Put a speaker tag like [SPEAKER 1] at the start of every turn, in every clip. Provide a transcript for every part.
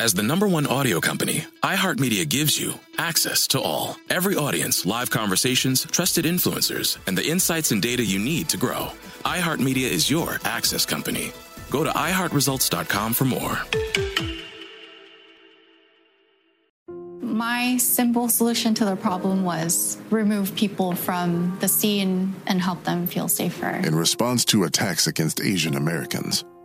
[SPEAKER 1] As the number one audio company, iHeartMedia gives you access to all. Every audience, live conversations, trusted influencers, and the insights and data you need to grow. iHeartMedia is your access company. Go to iHeartResults.com for more.
[SPEAKER 2] My simple solution to the problem was remove people from the scene and help them feel safer.
[SPEAKER 3] In response to attacks against Asian Americans,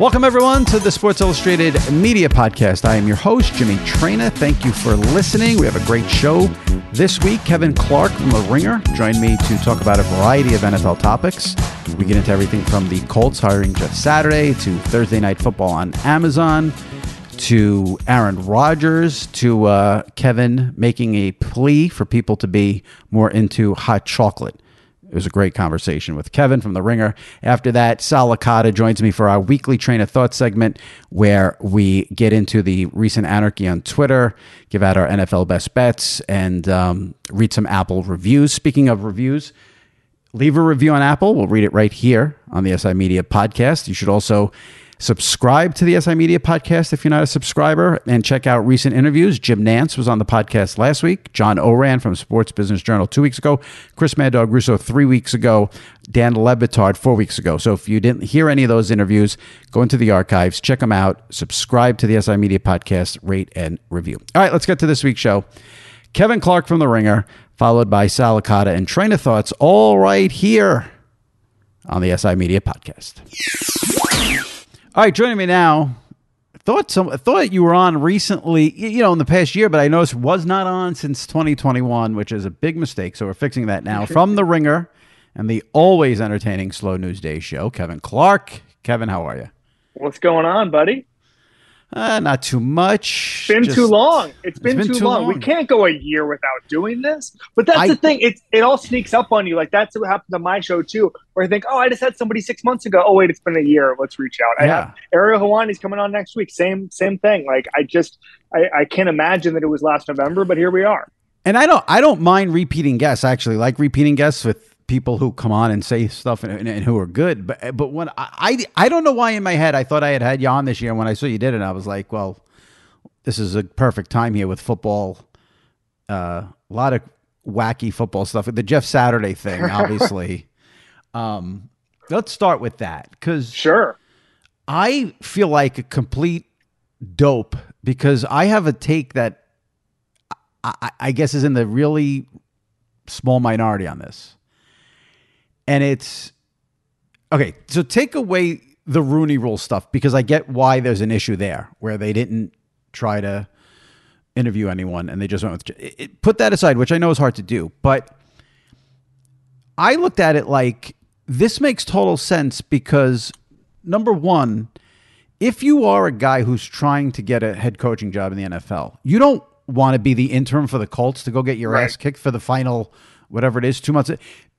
[SPEAKER 4] Welcome, everyone, to the Sports Illustrated Media Podcast. I am your host, Jimmy Traina. Thank you for listening. We have a great show this week. Kevin Clark from The Ringer joined me to talk about a variety of NFL topics. We get into everything from the Colts hiring Jeff Saturday to Thursday Night Football on Amazon to Aaron Rodgers to uh, Kevin making a plea for people to be more into hot chocolate. It was a great conversation with Kevin from The Ringer. After that, Sal Licata joins me for our weekly Train of Thought segment where we get into the recent anarchy on Twitter, give out our NFL best bets, and um, read some Apple reviews. Speaking of reviews, leave a review on Apple. We'll read it right here on the SI Media podcast. You should also Subscribe to the SI Media podcast if you're not a subscriber and check out recent interviews. Jim Nantz was on the podcast last week. John Ourand from Sports Business Journal two weeks ago. Chris Mad Dog Russo three weeks ago. Dan Le Batard four weeks ago. So if you didn't hear any of those interviews, go into the archives, check them out, subscribe to the SI Media podcast, rate and review. All right, let's get to this week's show. Kevin Clark from The Ringer, followed by Sal Licata and Train of Thoughts, all right here on the SI Media podcast. All right, joining me now. Thought some thought you were on recently, you know, in the past year, but I noticed was not on since 2021, which is a big mistake. So we're fixing that now. From the Ringer and the always entertaining Slow News Day show, Kevin Clark. Kevin, how are you?
[SPEAKER 5] What's going on, buddy?
[SPEAKER 4] Uh, not too much.
[SPEAKER 5] It's been
[SPEAKER 4] Just-
[SPEAKER 5] too long.
[SPEAKER 4] it's
[SPEAKER 5] it's been,
[SPEAKER 4] been
[SPEAKER 5] too,
[SPEAKER 4] too
[SPEAKER 5] long.
[SPEAKER 4] long.
[SPEAKER 5] We can't go a year without doing this. But that's
[SPEAKER 4] I-
[SPEAKER 5] the thing. It it all sneaks up on you. Like that's what happened to my show too, where I think, oh, I just had somebody six months ago. Oh wait, it's been a year. Let's reach out. I
[SPEAKER 4] Yeah.
[SPEAKER 5] have Ariel Helwani's coming on next week. Same same thing. Like I just I, I can't imagine that it was last November, but here we are.
[SPEAKER 4] And I don't I don't mind repeating guests. I actually like repeating guests with people who come on and say stuff and, and, and who are good. But but when I, I I don't know why in my head I thought I had had you on this year. And when I saw you did it, I was like, well, this is a perfect time here with football. Uh, a lot of wacky football stuff. The Jeff Saturday thing, obviously. um, let's start with that because
[SPEAKER 5] Sure.
[SPEAKER 4] I feel like a complete dope because I have a take that I, I- I guess is in the really small minority on this. And it's okay. So take away the Rooney rule stuff because I get why there's an issue there where they didn't try to interview anyone and they just went with it, it- put that aside, which I know is hard to do, but I looked at it like this makes total sense because number one, if you are a guy who's trying to get a head coaching job in the NFL, you don't want to be the interim for the Colts to go get your
[SPEAKER 5] Right.
[SPEAKER 4] ass kicked for the final whatever it is, two months.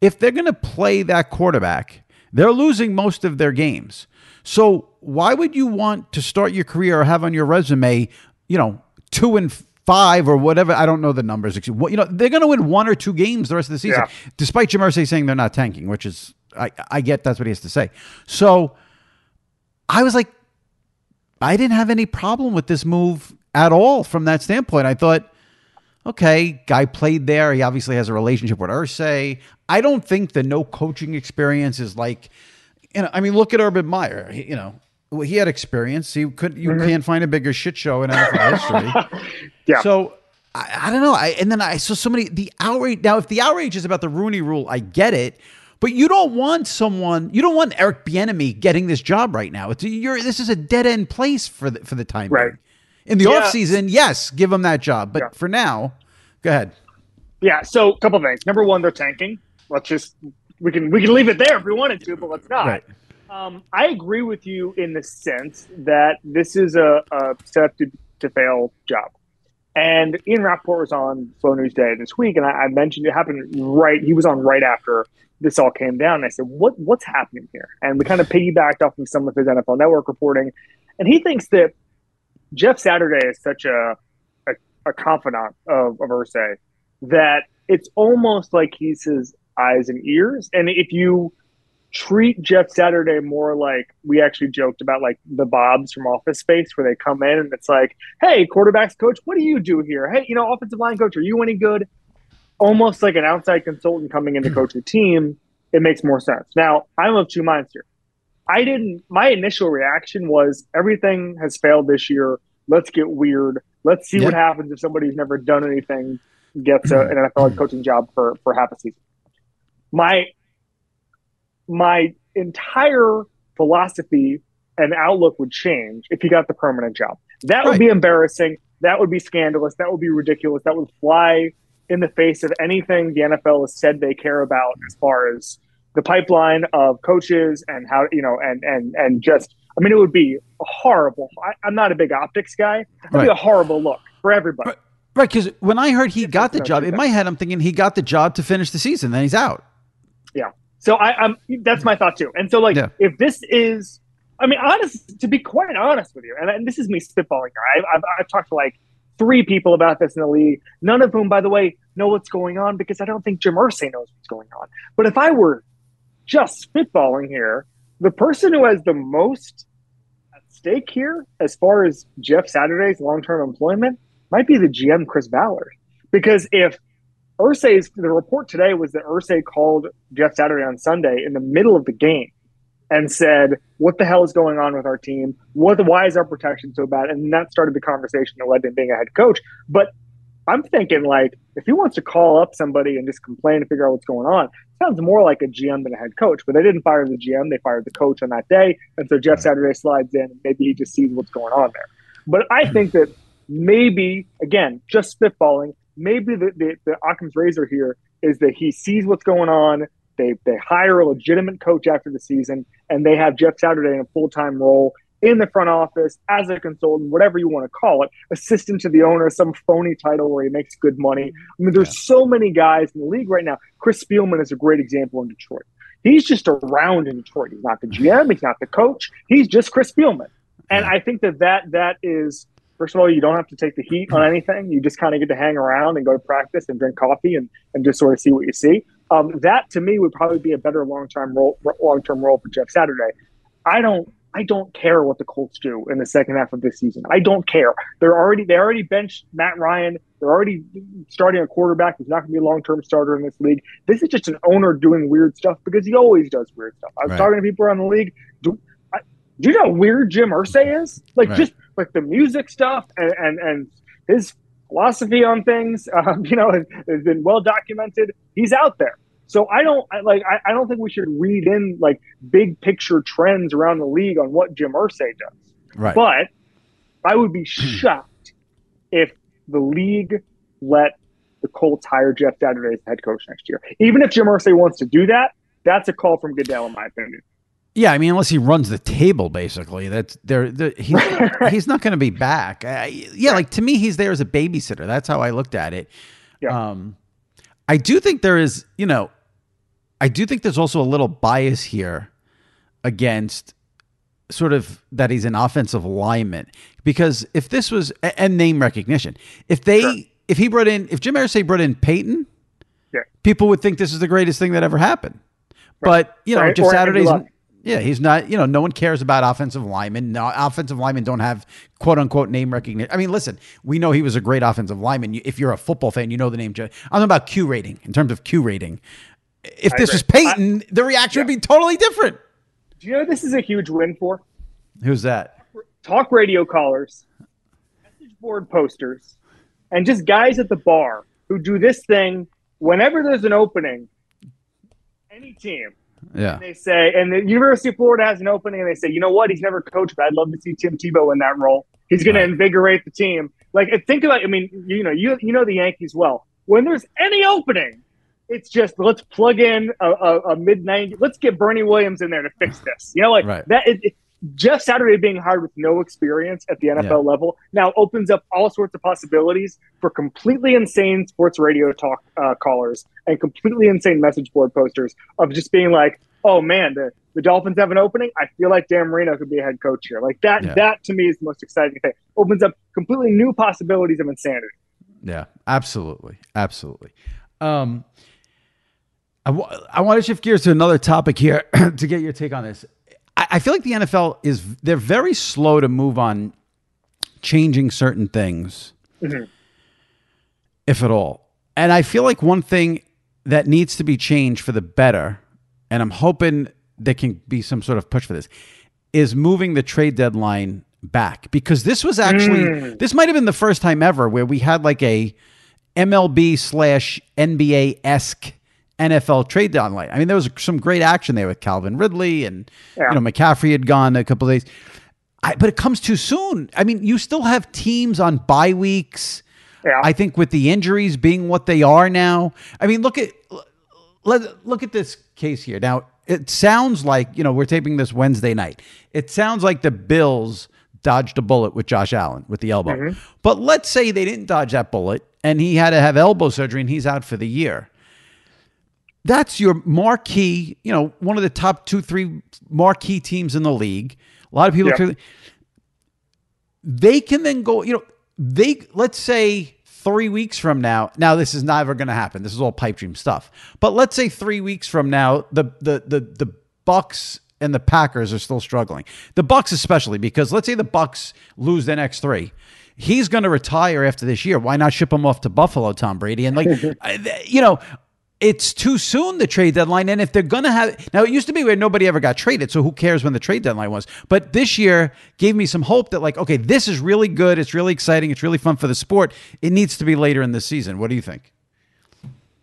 [SPEAKER 4] If they're going to play that quarterback, they're losing most of their games. So why would you want to start your career or have on your resume, you know, two and five or whatever? I don't know the numbers. You know, they're going to win one or two games the rest of the season,
[SPEAKER 5] Yeah.
[SPEAKER 4] despite Jim Irsay saying they're not tanking, which is I, I get that's what he has to say. So I was like, I didn't have any problem with this move at all from that standpoint. I thought, okay, guy played there. He obviously has a relationship with Irsay. I don't think the no coaching experience is like, you know, I mean, look at Urban Meyer. He, you know, well, he had experience. He could you mm-hmm. can't find a bigger shit show in NFL history.
[SPEAKER 5] Yeah.
[SPEAKER 4] So I, I don't know. I and then I saw so many the outrage. Now, if the outrage is about the Rooney Rule, I get it. But you don't want someone. You don't want Eric Bieniemy getting this job right now. It's you're. This is a dead end place for the for the time
[SPEAKER 5] Right.
[SPEAKER 4] being. In the
[SPEAKER 5] Yeah.
[SPEAKER 4] off season, yes, give him that job. But
[SPEAKER 5] Yeah.
[SPEAKER 4] for now, go ahead.
[SPEAKER 5] Yeah. So a couple things. Number one, they're tanking. Let's just we can we can leave it there if we wanted to, but let's not.
[SPEAKER 4] Right.
[SPEAKER 5] Um, I agree with you in the sense that this is a, a set up to, to fail job. And Ian Rapoport was on Slow News Day this week, and I, I mentioned it happened right. He was on right after this all came down. And I said, "What what's happening here?" And we kind of piggybacked off of some of his NFL Network reporting, and he thinks that Jeff Saturday is such a a, a confidant of of Irsay that it's almost like he's his eyes and ears. And if you treat Jeff Saturday more like we actually joked about like the Bobs from Office Space, where they come in and it's like, "Hey, quarterbacks coach, what do you do here? Hey, you know, offensive line coach, are you any good?" Almost like an outside consultant coming in to coach the team. It makes more sense. Now, I'm of two minds here. I didn't. My initial reaction was everything has failed this year. Let's get weird. Let's see what happens if somebody who's never done anything gets a, an NFL coaching job for for half a season. My my entire philosophy and outlook would change if he got the permanent job. That would be embarrassing. That would be scandalous. That would be ridiculous. That would fly in the face of anything the NFL has said they care about as far as the pipeline of coaches and how you know and and and just I mean it would be horrible. I, I'm not a big optics guy. It'd
[SPEAKER 4] Right.
[SPEAKER 5] be a horrible look for everybody.
[SPEAKER 4] Right. Right, because when I heard he
[SPEAKER 5] Yeah,
[SPEAKER 4] got the job, in my head, I'm thinking he got the job to finish the season, then he's out.
[SPEAKER 5] Yeah. So I, I'm that's my thought too. And so like
[SPEAKER 4] Yeah.
[SPEAKER 5] if this is, I mean, honest to be quite honest with you, and, and this is me spitballing here. I, I've, I've talked to like three people about this in the league, none of whom, by the way, know what's going on because I don't think Jim Irsay knows what's going on. But if I were just spitballing here, the person who has the most at stake here, as far as Jeff Saturday's long-term employment, might be the GM Chris Ballard. Because if Irsay's the report today was that Irsay called Jeff Saturday on Sunday in the middle of the game and said, "What the hell is going on with our team? What? Why is our protection so bad?" And that started the conversation that led to him being a head coach. But I'm thinking like, if he wants to call up somebody and just complain and figure out what's going on, sounds more like a GM than a head coach. But they didn't fire the GM; they fired the coach on that day, and so Jeff Saturday slides in, and maybe he just sees what's going on there. But I think that maybe again, just spitballing, maybe the the, the Occam's razor here is that he sees what's going on. They they hire a legitimate coach after the season, and they have Jeff Saturday in a full time role in the front office as a consultant, whatever you want to call it, assistant to the owner, some phony title where he makes good money. I mean, there's so many guys in the league right now. Chris Spielman is a great example in Detroit. He's just around in Detroit. He's not the GM. He's not the coach. He's just Chris Spielman. And I think that that that is first of all, you don't have to take the heat on anything. You just kind of get to hang around and go to practice and drink coffee and, and just sort of see what you see. Um, that to me would probably be a better long term role long term role for Jeff Saturday. I don't I don't care what the Colts do in the second half of this season. I don't care. They're already they already benched Matt Ryan. They're already starting a quarterback who's not going to be a long term starter in this league. This is just an owner doing weird stuff because he always does weird stuff. I was
[SPEAKER 4] Right.
[SPEAKER 5] talking to people around the league. Do, I, do you know how weird Jim Irsay is? Like
[SPEAKER 4] Right.
[SPEAKER 5] just like the music stuff and and, and his philosophy on things. Um, you know, has, has been well documented. He's out there. So I don't I, like. I, I don't think we should read in like big picture trends around the league on what Jim Irsay does.
[SPEAKER 4] Right.
[SPEAKER 5] But I would be shocked if the league let the Colts hire Jeff Saturday as head coach next year. Even if Jim Irsay wants to do that, that's a call from Goodell, in my opinion.
[SPEAKER 4] Yeah, I mean, unless he runs the table, basically, that's there. He's he's not going to be back. Uh, yeah, like to me, he's there as a babysitter. That's how I looked at it.
[SPEAKER 5] Yeah.
[SPEAKER 4] Um, I do think there is, you know, I do think there's also a little bias here against sort of that he's an offensive lineman because if this was and name recognition, if they
[SPEAKER 5] Sure.
[SPEAKER 4] if he brought in if Jim Irsay brought in Peyton,
[SPEAKER 5] Yeah.
[SPEAKER 4] people would think this is the greatest thing that ever happened. But you know,
[SPEAKER 5] Right. Or
[SPEAKER 4] Saturday's yeah, he's not. You know, no one cares about offensive linemen. No, offensive linemen don't have quote unquote name recognition. I mean, listen, we know he was a great offensive lineman. If you're a football fan, you know the name. I'm talking about Q rating in terms of Q rating. If
[SPEAKER 5] I
[SPEAKER 4] this
[SPEAKER 5] agree.
[SPEAKER 4] was Peyton, the reaction would be totally different.
[SPEAKER 5] Do you know this is a huge win for?
[SPEAKER 4] Who's that?
[SPEAKER 5] talk radio callers, message board posters, and just guys at the bar who do this thing whenever there's an opening. any team.
[SPEAKER 4] Yeah.
[SPEAKER 5] And they say, and the University of Florida has an opening, and they say, you know what? He's never coached, but I'd love to see Tim Tebow in that role. He's going
[SPEAKER 4] Right.
[SPEAKER 5] to invigorate the team. Like, think about. I mean, you know, you you know the Yankees well. When there's any opening, it's just let's plug in a, a, a mid 90s. Let's get Bernie Williams in there to fix this. You know, like
[SPEAKER 4] Right.
[SPEAKER 5] that. It, it- Jeff Saturday being hired with no experience at the NFL level now opens up all sorts of possibilities for completely insane sports radio talk uh, callers and completely insane message board posters of just being like, "Oh man, the, the Dolphins have an opening. I feel like Dan Marino could be a head coach here." Like that.
[SPEAKER 4] Yeah.
[SPEAKER 5] That to me is the most exciting thing. Opens up completely new possibilities of insanity.
[SPEAKER 4] Yeah, absolutely, absolutely. Um, I want to shift gears to another topic here to get your take on this. I, I feel like the NFL is they're very slow to move on changing certain things, mm-hmm. if at all. And I feel like one thing that needs to be changed for the better, and I'm hoping there can be some sort of push for this, is moving the trade deadline back because this was actually mm. this might have been the first time ever where we had like a MLB slash NBA esque NFL trade deadline. I mean, there was some great action there with Calvin Ridley and
[SPEAKER 5] Yeah.
[SPEAKER 4] you know McCaffrey had gone a couple of days. I, but it comes too soon. I mean, you still have teams on bye weeks.
[SPEAKER 5] Yeah.
[SPEAKER 4] I think with the injuries being what they are now. I mean, look at let look at this case here. Now, it sounds like, you know, we're taping this Wednesday night. It sounds like the Bills dodged a bullet with Josh Allen with the elbow. Mm-hmm. But let's say they didn't dodge that bullet and he had to have elbow surgery and he's out for the year. That's your marquee, you know, one of the top two, three marquee teams in the league. A lot of people
[SPEAKER 5] Yeah.
[SPEAKER 4] they can then go, you know, they let's say three weeks from now. Now this is never going to happen. This is all pipe dream stuff. But let's say three weeks from now, the the the the Bucs and the Packers are still struggling. The Bucs especially because let's say the Bucs lose the next three. He's going to retire after this year. Why not ship him off to Buffalo, Tom Brady? And like, you know, it's too soon the trade deadline. And if they're gonna have now, it used to be where nobody ever got traded, so who cares when the trade deadline was? But this year gave me some hope that like, okay, this is really good. It's really exciting. It's really fun for the sport. It needs to be later in the season. What do you think?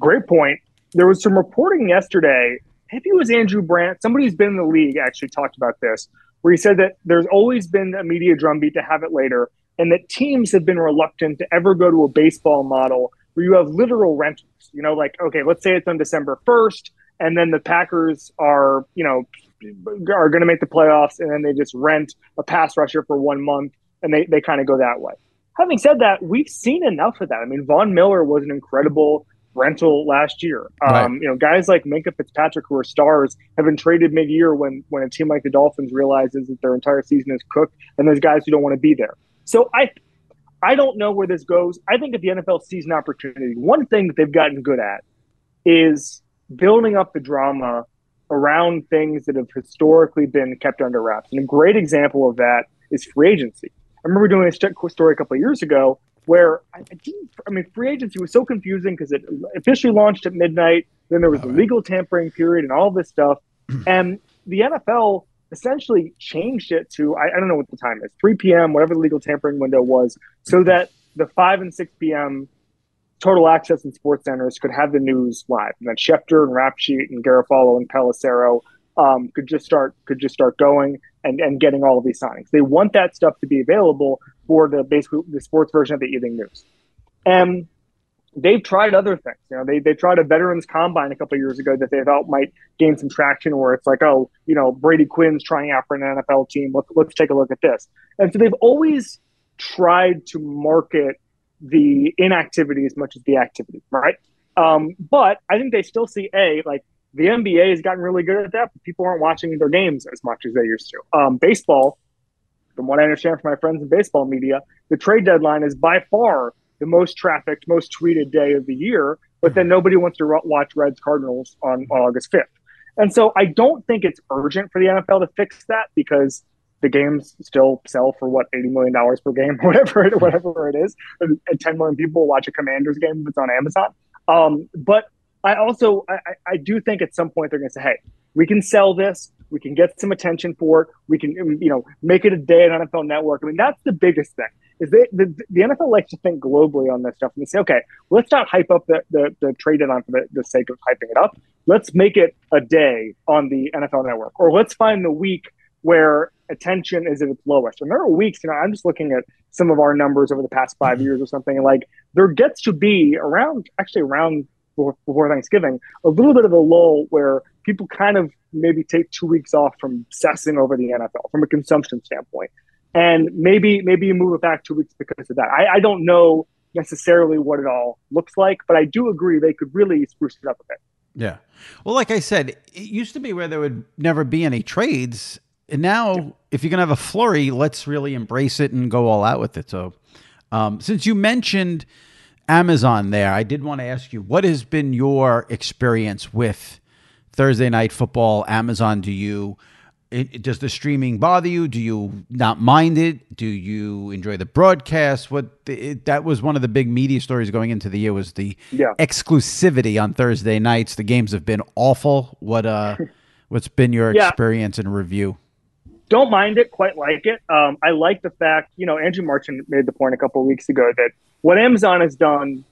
[SPEAKER 5] Great point. There was some reporting yesterday. Maybe it was Andrew Brandt. Somebody who's been in the league actually talked about this, where he said that there's always been a media drumbeat to have it later, and that teams have been reluctant to ever go to a baseball model where you have literal rentals. You know, like okay, let's say it's on December first, and then the Packers are, you know, are going to make the playoffs, and then they just rent a pass rusher for one month, and they they kind of go that way. Having said that, we've seen enough of that. I mean, Von Miller was an incredible rental last year. Um,
[SPEAKER 4] Right.
[SPEAKER 5] You know, guys like Minkah Fitzpatrick, who are stars, have been traded mid-year when when a team like the Dolphins realizes that their entire season is cooked, and there's guys who don't want to be there. So I, I don't know where this goes. I think if the NFL sees an opportunity, one thing that they've gotten good at is building up the drama around things that have historically been kept under wraps. And a great example of that is free agency. I remember doing a st- story a couple of years ago where I, didn't. I mean, free agency was so confusing because it officially launched at midnight. Then there was oh, the legal tampering period and all this stuff, and the NFL essentially changed it to I, I don't know what the time is 3 p.m. whatever the legal tampering window was, so that the 5 and 6 p.m. total access and sports centers could have the news live, and then Schefter and Rapsheet and Garafolo and Pelissero um, could just start could just start going and, and getting all of these signings. They want that stuff to be available for the basically the sports version of the evening news. And they've tried other things. You know, they they tried a veterans combine a couple of years ago that they thought might gain some traction where it's like, oh, you know, Brady Quinn's trying out for an NFL team. Let's let's take a look at this. And so they've always tried to market the inactivity as much as the activity, right? Um, but I think they still see a like the NBA has gotten really good at that, but people aren't watching their games as much as they used to. Um, baseball, from what I understand from my friends in baseball media, the trade deadline is by far the most trafficked, most tweeted day of the year. But then nobody wants to watch Reds Cardinals on, on August 5th. And so I don't think it's urgent for the NFL to fix that because the games still sell for what eighty million dollars per game, whatever it, whatever it is, and, and ten million people watch a Commanders game if it's on Amazon. Um, but I also I- I do think at some point they're going to say, hey, we can sell this, we can get some attention for it, we can um, you know make it a day at NFL Network. I mean that's the biggest thing. is they, the the NFL likes to think globally on this stuff, and they say, okay, let's not hype up the the, the trade deadline for the, the sake of hyping it up. Let's make it a day on the NFL Network, or let's find the week where attention is at its lowest. And there are weeks, you know, I'm just looking at some of our numbers over the past five years or something, and like there gets to be around actually around before, before Thanksgiving a little bit of a lull where people kind of maybe take two weeks off from obsessing over the NFL from a consumption standpoint. And maybe maybe you move it back two weeks because of that. I, I don't know necessarily what it all looks like, but I do agree they could really spruce it up a bit.
[SPEAKER 4] Yeah. Well, like I said, it used to be where there would never be any trades. And now, if you're going to have a flurry, let's really embrace it and go all out with it. So, um, since you mentioned Amazon there, I did want to ask you what has been your experience with Thursday night football? Amazon, do you it, does the streaming bother you? Do you not mind it? Do you enjoy the broadcast? What it, that was one of the big media stories going into the year was the
[SPEAKER 5] Yeah.
[SPEAKER 4] exclusivity on Thursday nights. The games have been awful. What uh, what's been your
[SPEAKER 5] Yeah.
[SPEAKER 4] experience and review?
[SPEAKER 5] don't mind it, quite like it. Um, I like the fact, you know, Andrew Marchand made the point a couple of weeks ago that what Amazon has done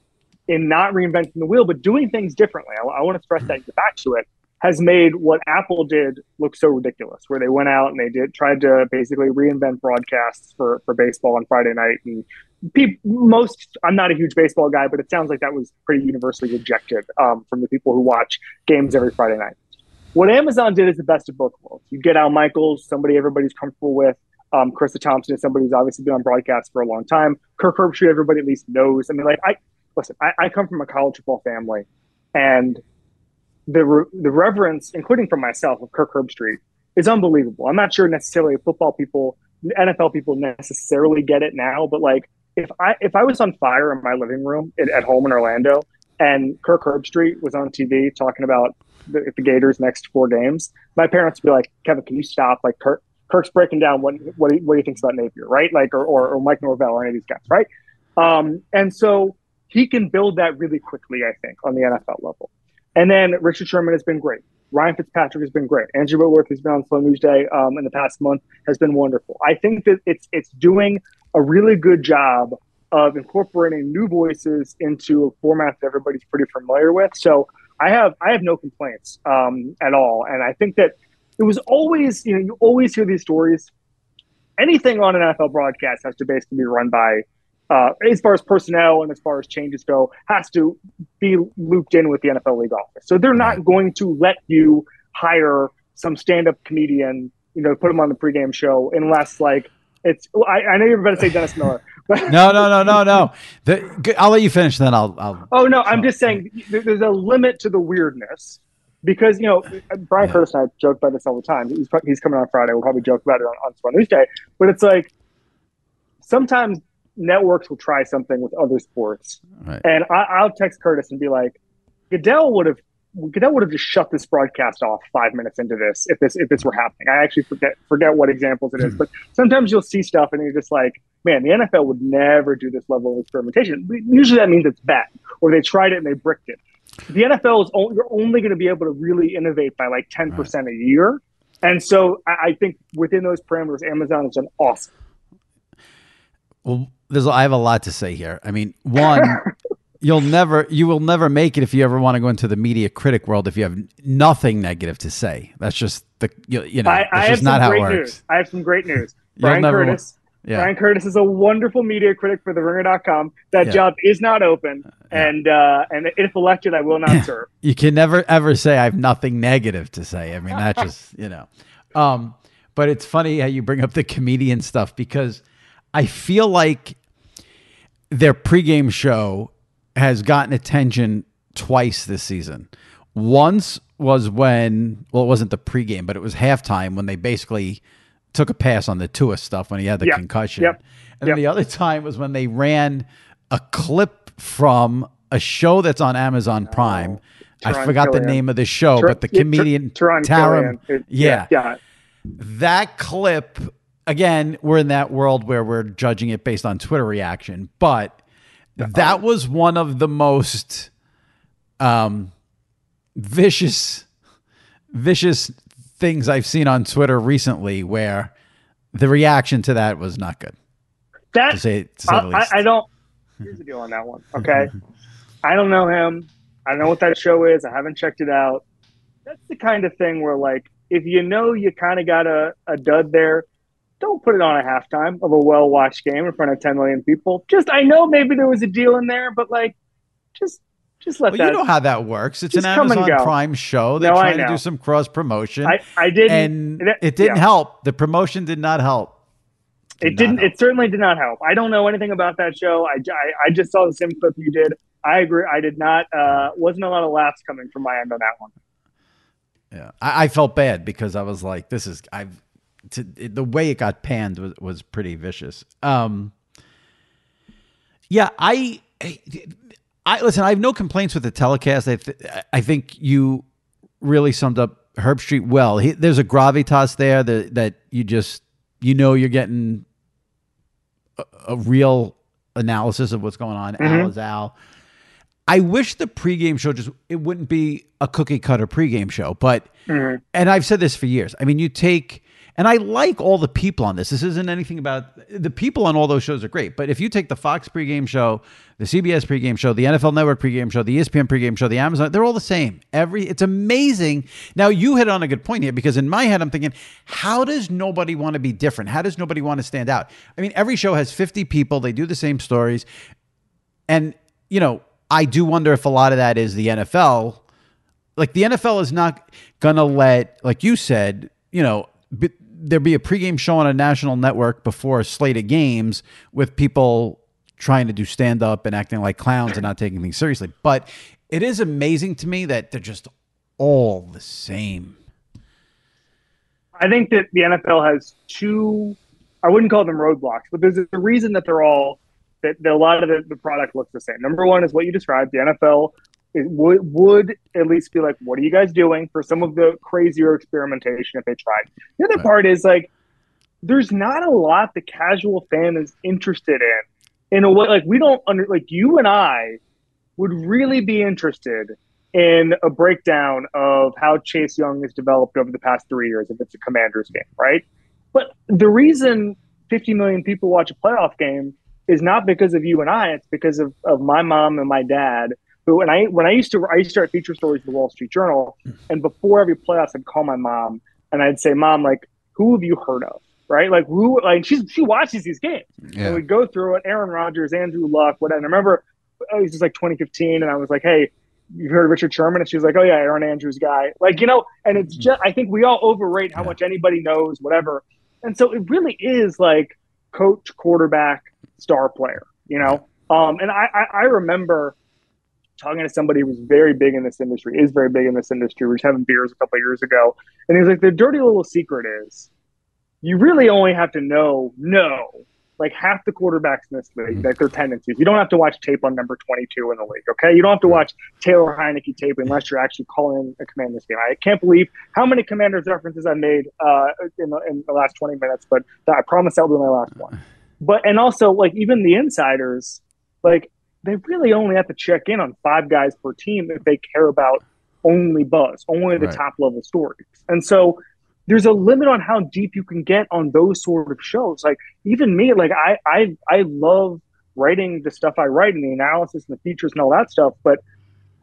[SPEAKER 5] in not reinventing the wheel, but doing things differently, I, I want to stress that and get back to it, has made what Apple did look so ridiculous, where they went out and they did tried to basically reinvent broadcasts for, for baseball on Friday night. And peop most, I'm not a huge baseball guy, but it sounds like that was pretty universally rejected um, from the people who watch games every Friday night. What Amazon did is the best of both worlds. You get Al Michaels, somebody everybody's comfortable with. Um, Charissa Thompson is somebody who's obviously been on broadcast for a long time. Kirk Herbstreit, everybody at least knows. I mean, like I listen, I, I come from a college football family, and the re- the reverence, including from myself, of Kirk Herbstreit is unbelievable. I'm not sure necessarily football people, NFL people necessarily get it now, but like if I if I was on fire in my living room at, at home in Orlando and Kirk Herbstreit was on TV talking about the, the Gators' next four games, my parents would be like, "Kevin, can you stop?" Like Kirk, Kirk's breaking down what what he, what he thinks about Napier, right? Like or, or, or Mike Norvell or any of these guys, right? Um, and so he can build that really quickly, I think, on the NFL level. And then Richard Sherman has been great. Ryan Fitzpatrick has been great. Andrew Whitworth, who's been on Slow News Day um, in the past month, has been wonderful. I think that it's it's doing a really good job of incorporating new voices into a format that everybody's pretty familiar with. So I have I have no complaints um, at all, and I think that it was always you know you always hear these stories. Anything on an NFL broadcast has to basically be run by uh, as far as personnel and as far as changes go, has to be looped in with the NFL league office. So they're not going to let you hire some stand-up comedian, you know, put him on the pregame show unless like it's. I, I know you're about to say Dennis Miller, but
[SPEAKER 4] No, no, no, no, no. The, I'll let you finish, then I'll. I'll
[SPEAKER 5] oh no, I'm just saying there's a limit to the weirdness. Because you know Bryan Curtis and I joke about this all the time. He's he's coming on Friday. We'll probably joke about it on, on Sport News Day. But it's like sometimes networks will try something with other sports,
[SPEAKER 4] Right.
[SPEAKER 5] and I, I'll text Curtis and be like, Goodell would have Goodell would have just shut this broadcast off five minutes into this if this if this were happening. I actually forget forget what examples it is, hmm. but sometimes you'll see stuff and you're just like, man, the NFL would never do this level of experimentation. Usually that means it's bad, or they tried it and they bricked it. The NFL is only, you're only going to be able to really innovate by like ten percent a year, and so I, I think within those parameters, Amazon has done awesome.
[SPEAKER 4] Well, there's I have a lot to say here. I mean, one, you'll never you will never make it if you ever want to go into the media critic world if you have nothing negative to say. That's just the you, you know,
[SPEAKER 5] I,
[SPEAKER 4] that's
[SPEAKER 5] I have
[SPEAKER 4] just
[SPEAKER 5] some
[SPEAKER 4] not how it works.
[SPEAKER 5] news. I have some great news.
[SPEAKER 4] Bryan
[SPEAKER 5] Curtis.
[SPEAKER 4] Yeah.
[SPEAKER 5] Bryan Curtis is a wonderful media critic for TheRinger.com. That
[SPEAKER 4] Yeah.
[SPEAKER 5] job is not open, and uh, and if elected, I will not serve.
[SPEAKER 4] You can never ever say I have nothing negative to say. I mean, that's just you know. Um, but it's funny how you bring up the comedian stuff because I feel like their pregame show has gotten attention twice this season. Once was when well, it wasn't the pregame, but it was halftime when they basically took a pass on the Tua stuff when he had the
[SPEAKER 5] Yep.
[SPEAKER 4] concussion.
[SPEAKER 5] Yep.
[SPEAKER 4] And
[SPEAKER 5] Yep.
[SPEAKER 4] the other time was when they ran a clip from a show that's on Amazon Prime. I
[SPEAKER 5] Teron
[SPEAKER 4] forgot the name of the show, but the comedian Taram-
[SPEAKER 5] Killam. It-
[SPEAKER 4] yeah,
[SPEAKER 5] yeah.
[SPEAKER 4] that clip again we're in that world where we're judging it based on twitter reaction but that was one of the most um vicious vicious things i've seen on twitter recently where the reaction to that was not good
[SPEAKER 5] That
[SPEAKER 4] to say, to say least.
[SPEAKER 5] I, I don't. Here's the deal on that one. Okay, I don't know him. I don't know what that show is. I haven't checked it out. That's the kind of thing where, like, if you know you kind of got a, a dud there, don't put it on a halftime of a well watched game in front of 10 million people. Just, I know maybe there was a deal in there, but like, just, just let
[SPEAKER 4] well,
[SPEAKER 5] that.
[SPEAKER 4] you know how that works. It's an Amazon. Prime show. They're
[SPEAKER 5] No,
[SPEAKER 4] trying to do some cross promotion,
[SPEAKER 5] I, I didn't.
[SPEAKER 4] and it didn't
[SPEAKER 5] yeah.
[SPEAKER 4] help. The promotion did not help. Did
[SPEAKER 5] It didn't.
[SPEAKER 4] help.
[SPEAKER 5] It certainly did not help. I don't know anything about that show. I, I, I just saw the same clip you did. I agree. I did not. Uh, wasn't a lot of laughs coming from my end on that one.
[SPEAKER 4] Yeah, I, I felt bad because I was like, "This is I've." To, the way it got panned was, was pretty vicious. Um, yeah, I, I listen. I have no complaints with the telecast. I, th- I think you really summed up Herbstreit well. He, there's a gravitas there that that you just you know you're getting a, a real analysis of what's going on. Al is Al. I wish the pregame show just it wouldn't be a cookie cutter pregame show, but and I've said this for years. I mean, you take and I like all the people on this. This isn't anything about the people on all those shows are great, but if you take the Fox pregame show, the CBS pregame show, the NFL Network pregame show, the ESPN pregame show, the Amazon, they're all the same. Every it's amazing. Now you hit on a good point here because in my head I'm thinking, how does nobody want to be different? How does nobody want to stand out? I mean, every show has 50 people, they do the same stories. And, you know, I do wonder if a lot of that is the NFL. Like the NFL is not going to let, like you said, you know, b- there be a pregame show on a national network before a slate of games with people trying to do stand up and acting like clowns and not taking things seriously. But it is amazing to me that they're just all the same.
[SPEAKER 5] I think that the NFL has two. I wouldn't call them roadblocks, but there's a reason that they're all that, that a lot of the, the product looks the same. Number one is what you described. The NFL it would would at least be like, what are you guys doing for some of the crazier experimentation if they tried? The other part is like, there's not a lot the casual fan is interested in. In a way, like we don't under like you and I would really be interested in a breakdown of how Chase Young has developed over the past three years if it's a Commanders game, right? But the reason 50 million people watch a playoff game is not because of you and I. It's because of, of my mom and my dad. Who and I when I used to I used to write feature stories in the Wall Street Journal, and before every playoffs, I'd call my mom and I'd say, "Mom, like, who have you heard of?" Right? Like, who? Like, she's she watches these games,
[SPEAKER 4] Yeah.
[SPEAKER 5] and we go through it. Aaron Rodgers, Andrew Luck, whatever. And I remember oh, it was just like 2015, and I was like, "Hey, you've heard of Richard Sherman?" And she was like, "Oh yeah, Erin Andrews guy." Like, you know, and it's just I think we all overrate how
[SPEAKER 4] Yeah.
[SPEAKER 5] much anybody knows, whatever. And so it really is like coach, quarterback, star player, you know? Um, and I, I, I remember talking to somebody who was very big in this industry, is very big in this industry. We were having beers a couple of years ago. And he's like, the dirty little secret is you really only have to know, know, like half the quarterbacks in this league, like their tendencies. You don't have to watch tape on number 22 in the league, okay? You don't have to watch Taylor Heinicke tape unless you're actually calling a Commanders game. I can't believe how many Commanders references I made uh, in, the, in the last 20 minutes, but I promise that'll be my last one. But, and also, like, even the insiders, like, they really only have to check in on five guys per team if they care about only buzz, only the
[SPEAKER 4] Right.
[SPEAKER 5] top level stories. And so there's a limit on how deep you can get on those sort of shows. Like even me, like I I I love writing the stuff I write and the analysis and the features and all that stuff, but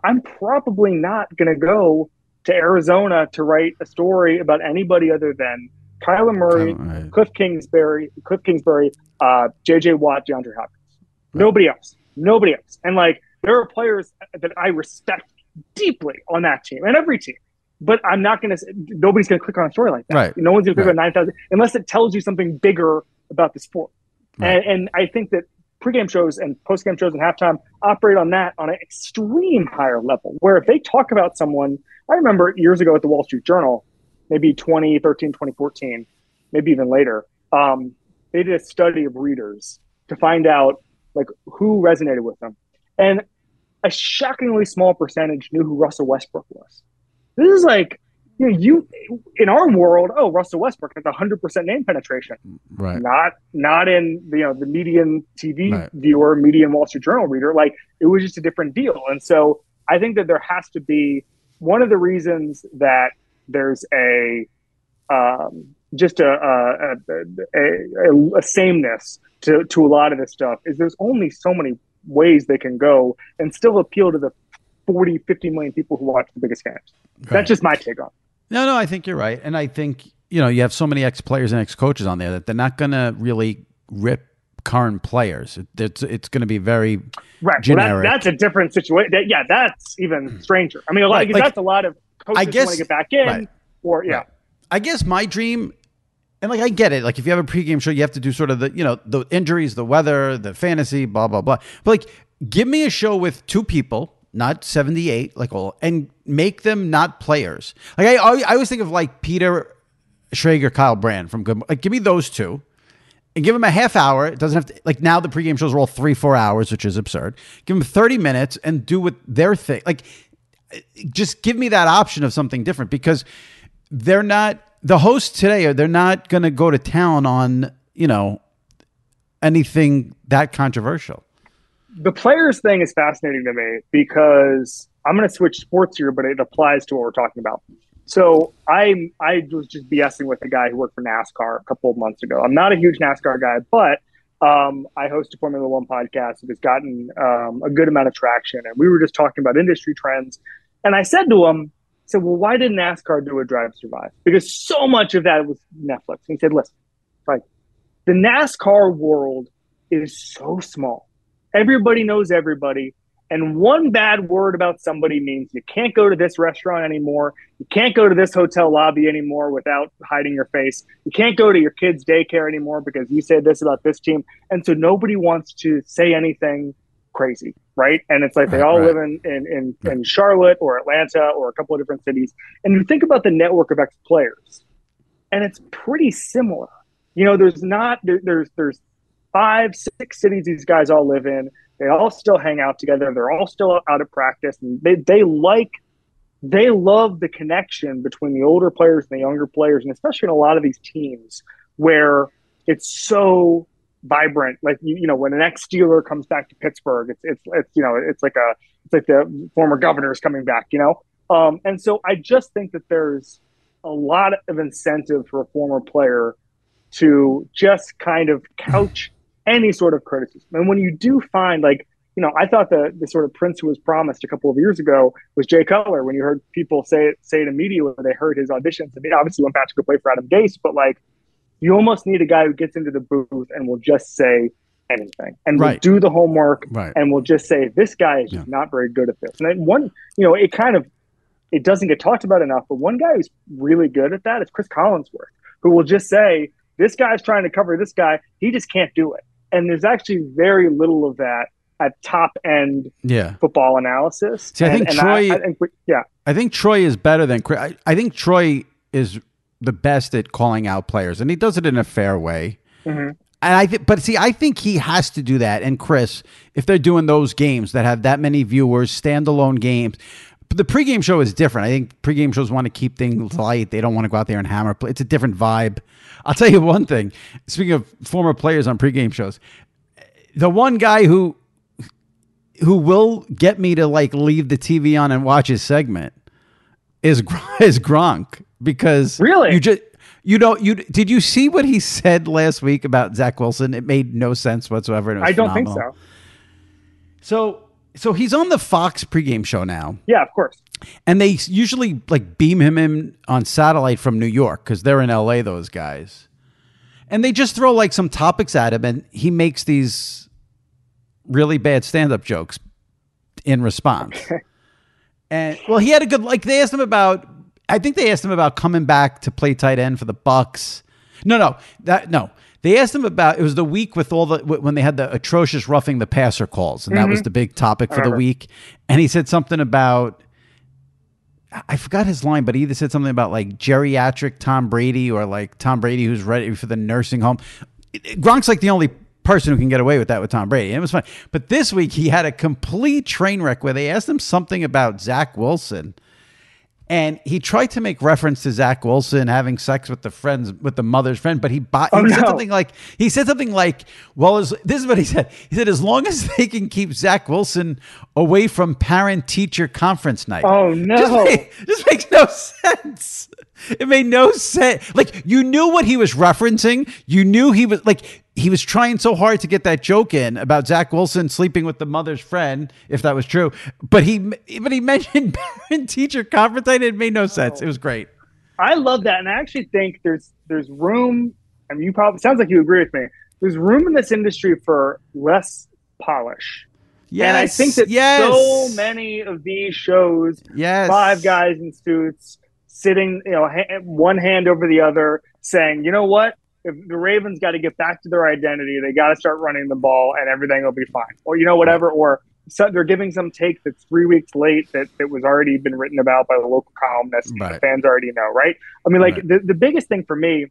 [SPEAKER 5] I'm probably not gonna go to Arizona to write a story about anybody other than Kyler Murray,
[SPEAKER 4] Right.
[SPEAKER 5] Cliff Kingsbury, Cliff Kingsbury, uh, JJ Watt, DeAndre Hopkins. Nobody else. Nobody else. And like there are players that I respect deeply on that team and every team. But I'm not going to. Nobody's going to click on a story like that.
[SPEAKER 4] Right.
[SPEAKER 5] No one's going to click
[SPEAKER 4] Right.
[SPEAKER 5] on nine thousand unless it tells you something bigger about the sport.
[SPEAKER 4] Right.
[SPEAKER 5] And, and I think that pregame shows and postgame shows and halftime operate on that on an extreme higher level. Where if they talk about someone, I remember years ago at the Wall Street Journal, maybe 2013, 2014, maybe even later, um, they did a study of readers to find out like who resonated with them, and a shockingly small percentage knew who Russell Westbrook was. This is like you know, you in our world, oh, Russell Westbrook has hundred percent name penetration.
[SPEAKER 4] Right.
[SPEAKER 5] Not not in you know the median TV
[SPEAKER 4] Right.
[SPEAKER 5] viewer, median Wall Street Journal reader. Like it was just a different deal. And so I think that there has to be one of the reasons that there's a um, just a a, a, a, a sameness to, to a lot of this stuff is there's only so many ways they can go and still appeal to the 40, 50 million people who watch the biggest games. Right. That's just my take on it.
[SPEAKER 4] No, no, I think you're right. And I think, you know, you have so many ex players and ex coaches on there that they're not going to really rip current players. It's it's going to be very
[SPEAKER 5] right.
[SPEAKER 4] generic.
[SPEAKER 5] Well, that, that's a different situation. That, yeah, that's even hmm. stranger. I mean, a lot, right. like, that's a lot of coaches I guess, want to get back in, right. or yeah.
[SPEAKER 4] I guess my dream, and like I get it. Like if you have a pregame show, you have to do sort of the you know the injuries, the weather, the fantasy, blah blah blah. But like, give me a show with two people. Not seventy eight, like all, and make them not players. Like I, I always think of like Peter Schrager, Kyle Brandt from Good. Like, give me those two and give them a half hour. It doesn't have to like now the pregame shows are all three, four hours, which is absurd. Give them 30 minutes and do what their thing. Like just give me that option of something different because they're not the hosts today are they're not gonna go to town on, you know, anything that controversial.
[SPEAKER 5] The players thing is fascinating to me because I'm gonna switch sports here, but it applies to what we're talking about. So I I was just BSing with a guy who worked for NASCAR a couple of months ago. I'm not a huge NASCAR guy, but um, I host a Formula One podcast that has gotten um, a good amount of traction, and we were just talking about industry trends. And I said to him, said, "Well, why did NASCAR do a Drive Survive? Because so much of that was Netflix." And he said, "Listen, like the NASCAR world is so small. Everybody knows everybody. And one bad word about somebody means you can't go to this restaurant anymore. You can't go to this hotel lobby anymore without hiding your face. You can't go to your kid's daycare anymore because you said this about this team. And so nobody wants to say anything crazy, right? And it's like they all right. live in, in, in, in, Charlotte or Atlanta or a couple of different cities. And you think about the network of ex players, and it's pretty similar. You know, there's not, there, there's, there's five, six cities these guys all live in they all still hang out together. They're all still out of practice. And they, they like, they love the connection between the older players and the younger players, and especially in a lot of these teams where it's so vibrant. Like you, you know, when an ex Steeler comes back to Pittsburgh, it's it's it's you know, it's like a it's like the former governor is coming back. You know, um, and so I just think that there's a lot of incentive for a former player to just kind of couch any sort of criticism. And when you do find like, you know, I thought the the sort of prince who was promised a couple of years ago was Jay Cutler. When you heard people say it, say it in media when they heard his auditions, I mean, obviously went back to go play for Adam Gase, but like, you almost need a guy who gets into the booth and will just say anything and right. will do the homework right. and will just say this guy is yeah. not very good at this. And then one, you know, it kind of it doesn't get talked about enough, but one guy who's really good at that is Cris Collinsworth, who will just say this guy's trying to cover this guy, he just can't do it and there's actually very little of that at top end
[SPEAKER 4] yeah.
[SPEAKER 5] football analysis.
[SPEAKER 4] See, I think
[SPEAKER 5] and,
[SPEAKER 4] Troy.
[SPEAKER 5] I, I think, yeah,
[SPEAKER 4] I think Troy is better than Chris. I, I, think Troy is the best at calling out players, and he does it in a fair way. Mm-hmm. And I think, but see, I think he has to do that. And Chris, if they're doing those games that have that many viewers, standalone games, but the pregame show is different. I think pregame shows want to keep things light. They don't want to go out there and hammer. It's a different vibe. I'll tell you one thing. Speaking of former players on pregame shows, the one guy who who will get me to like leave the TV on and watch his segment is is Gronk because
[SPEAKER 5] really
[SPEAKER 4] you just you don't you did you see what he said last week about Zach Wilson? It made no sense whatsoever. I
[SPEAKER 5] don't
[SPEAKER 4] phenomenal.
[SPEAKER 5] think so.
[SPEAKER 4] So so he's on the Fox pregame show now.
[SPEAKER 5] Yeah, of course.
[SPEAKER 4] And they usually like beam him in on satellite from New York because they're in LA, those guys. And they just throw like some topics at him, and he makes these really bad stand up jokes in response. And well, he had a good like they asked him about I think they asked him about coming back to play tight end for the Bucs. No, no, that no. They asked him about it was the week with all the when they had the atrocious roughing the passer calls, and mm-hmm. that was mm-hmm. the big topic for the week. And he said something about I forgot his line, but he either said something about like geriatric Tom Brady or like Tom Brady who's ready for the nursing home. Gronk's like the only person who can get away with that with Tom Brady. And it was fine. But this week he had a complete train wreck where they asked him something about Zach Wilson. And he tried to make reference to Zach Wilson having sex with the friends with the mother's friend, but he, bought, he oh, said something like he said something like, "Well, as, this is what he said. He said as long as they can keep Zach Wilson away from parent teacher conference night."
[SPEAKER 5] Oh no,
[SPEAKER 4] just, make, just makes no sense. It made no sense. Like you knew what he was referencing. You knew he was like he was trying so hard to get that joke in about Zach Wilson sleeping with the mother's friend, if that was true. But he but he mentioned parent teacher conference. And it made no sense. It was great.
[SPEAKER 5] I love that, and I actually think there's there's room. I mean, you probably sounds like you agree with me. There's room in this industry for less polish.
[SPEAKER 4] Yes,
[SPEAKER 5] and I think that
[SPEAKER 4] yes.
[SPEAKER 5] so many of these shows,
[SPEAKER 4] Yes.
[SPEAKER 5] five guys in suits sitting, you know, ha- one hand over the other, saying, you know what? If the Ravens got to get back to their identity, they got to start running the ball, and everything will be fine, or you know, whatever. Or so they're giving some take that's three weeks late that, that was already been written about by the local columnist.
[SPEAKER 4] Right.
[SPEAKER 5] The fans already know, right? I mean, like
[SPEAKER 4] Right.
[SPEAKER 5] the, the biggest thing for me,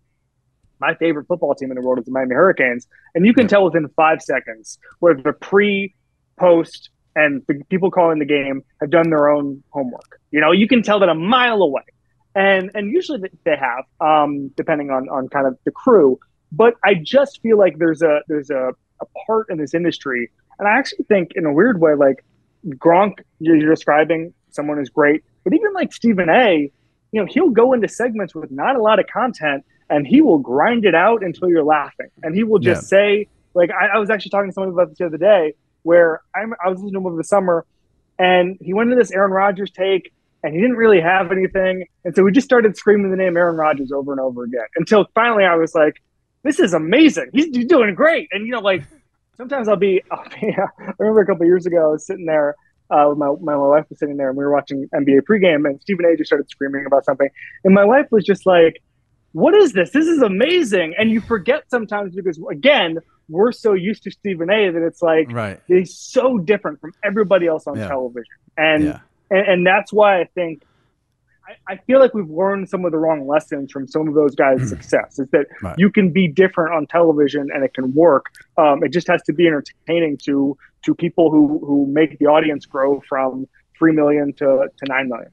[SPEAKER 5] my favorite football team in the world is the Miami Hurricanes, and you can tell within five seconds whether the pre, post, and the people calling the game have done their own homework. You know, you can tell that a mile away, and and usually they have, um, depending on on kind of the crew. But I just feel like there's a there's a, a part in this industry, and I actually think in a weird way, like Gronk, you're, describing someone who's great, but even like Stephen A. You know, he'll go into segments with not a lot of content, and he will grind it out until you're laughing, and he will just
[SPEAKER 4] Yeah.
[SPEAKER 5] say, like, I, I was actually talking to someone about this the other day, where I'm, I was listening to him over the summer, and he went into this Aaron Rodgers take, and he didn't really have anything, and so we just started screaming the name Aaron Rodgers over and over again until finally I was like, "This is amazing! He's, he's doing great!" And you know, like sometimes I'll be, I'll be I remember a couple of years ago, I was sitting there. Uh, my, my my wife was sitting there, and we were watching NBA pregame, and Stephen A. just started screaming about something, and my wife was just like, "What is this? This is amazing!" And you forget sometimes because again, we're so used to Stephen A. that it's like
[SPEAKER 4] Right.
[SPEAKER 5] he's so different from everybody else on
[SPEAKER 4] Yeah.
[SPEAKER 5] television, and,
[SPEAKER 4] Yeah.
[SPEAKER 5] And and that's why I think I, I feel like we've learned some of the wrong lessons from some of those guys' success. Is that
[SPEAKER 4] Right.
[SPEAKER 5] you can be different on television and it can work. Um, it just has to be entertaining to to people who who make the audience grow from three million to to nine million.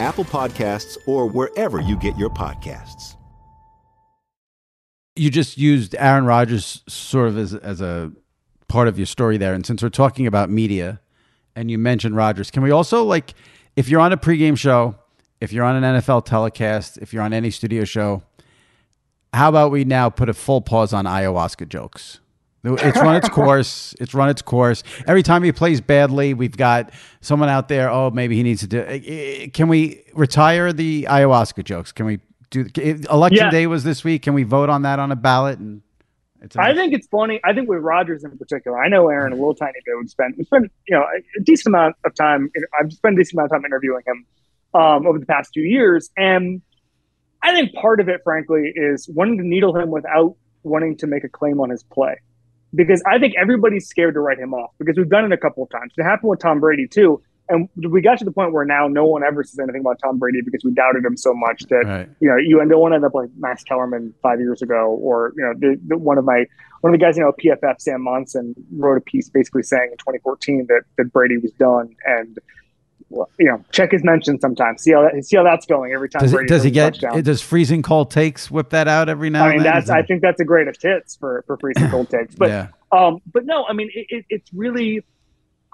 [SPEAKER 6] Apple Podcasts, or wherever you get your podcasts.
[SPEAKER 4] you just used Aaron Rodgers sort of as as a part of your story there. And since we're talking about media, and you mentioned Rodgers, can we also like if you're on a pregame show, if you're on an NFL telecast, if you're on any studio show, how about we now put a full pause on ayahuasca jokes? It's run its course. It's run its course. Every time he plays badly, we've got someone out there. Oh, maybe he needs to do. eh, eh, Can we retire the ayahuasca jokes? Can we do? Election
[SPEAKER 5] Yeah.
[SPEAKER 4] day was this week. Can we vote on that on a ballot? And it's.
[SPEAKER 5] I think it's funny. I think with Rodgers in particular, I know Aaron a little tiny bit would spend we spend you know a decent amount of time. I've spent a decent amount of time interviewing him um, over the past two years, and I think part of it, frankly, is wanting to needle him without wanting to make a claim on his play, because I think everybody's scared to write him off because we've done it a couple of times. It happened with Tom Brady too. And we got to the point where now no one ever says anything about Tom Brady because we doubted him so much that
[SPEAKER 4] Right.
[SPEAKER 5] you know, you don't want to end up like Max Kellerman five years ago, or you know, the, the, one of my one of the guys you know, PFF, Sam Monson, wrote a piece basically saying in 2014 that that Brady was done, and you know, check his mentions sometimes. See how that, see how that's going every time.
[SPEAKER 4] Does, it, does he get? Does freezing cold takes whip that out every now?
[SPEAKER 5] I mean,
[SPEAKER 4] and
[SPEAKER 5] that's. I think that's a greatest hits for for freezing cold takes. But
[SPEAKER 4] yeah.
[SPEAKER 5] um, but no, I mean, it, it, it's really.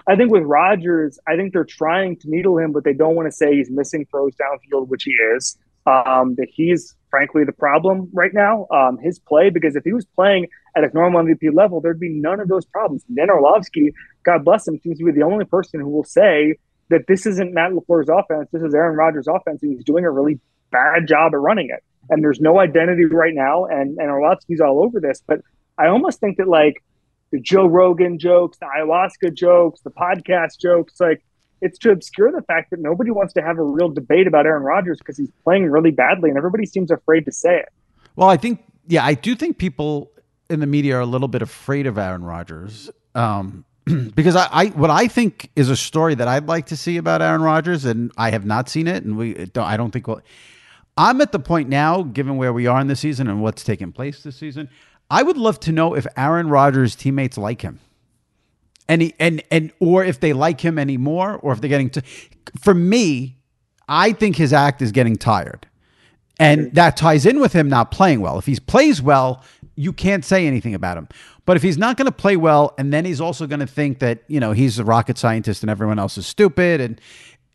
[SPEAKER 5] I think with Rodgers, I think they're trying to needle him, but they don't want to say he's missing throws downfield, which he is. Um, that he's frankly the problem right now. Um, his play, because if he was playing at a normal MVP level, there'd be none of those problems. Dan Orlovsky, God bless him, seems to be the only person who will say that this isn't Matt LaFleur's offense. This is Aaron Rodgers' offense, and he's doing a really bad job at running it. And there's no identity right now, and, and Orlovsky's all over this. But I almost think that, like, the Joe Rogan jokes, the ayahuasca jokes, the podcast jokes, like, it's to obscure the fact that nobody wants to have a real debate about Aaron Rodgers because he's playing really badly, and everybody seems afraid to say it.
[SPEAKER 4] Well, I think, yeah, I do think people in the media are a little bit afraid of Aaron Rodgers. Um, because I, I, what I think is a story that I'd like to see about Aaron Rodgers, and I have not seen it, and we, don't, I don't think we'll. I'm at the point now, given where we are in the season and what's taking place this season, I would love to know if Aaron Rodgers' teammates like him, and he, and and or if they like him anymore, or if they're getting to. For me, I think his act is getting tired. And that ties in with him not playing well. If he plays well, you can't say anything about him. But if he's not going to play well, and then he's also going to think that, you know, he's a rocket scientist and everyone else is stupid. And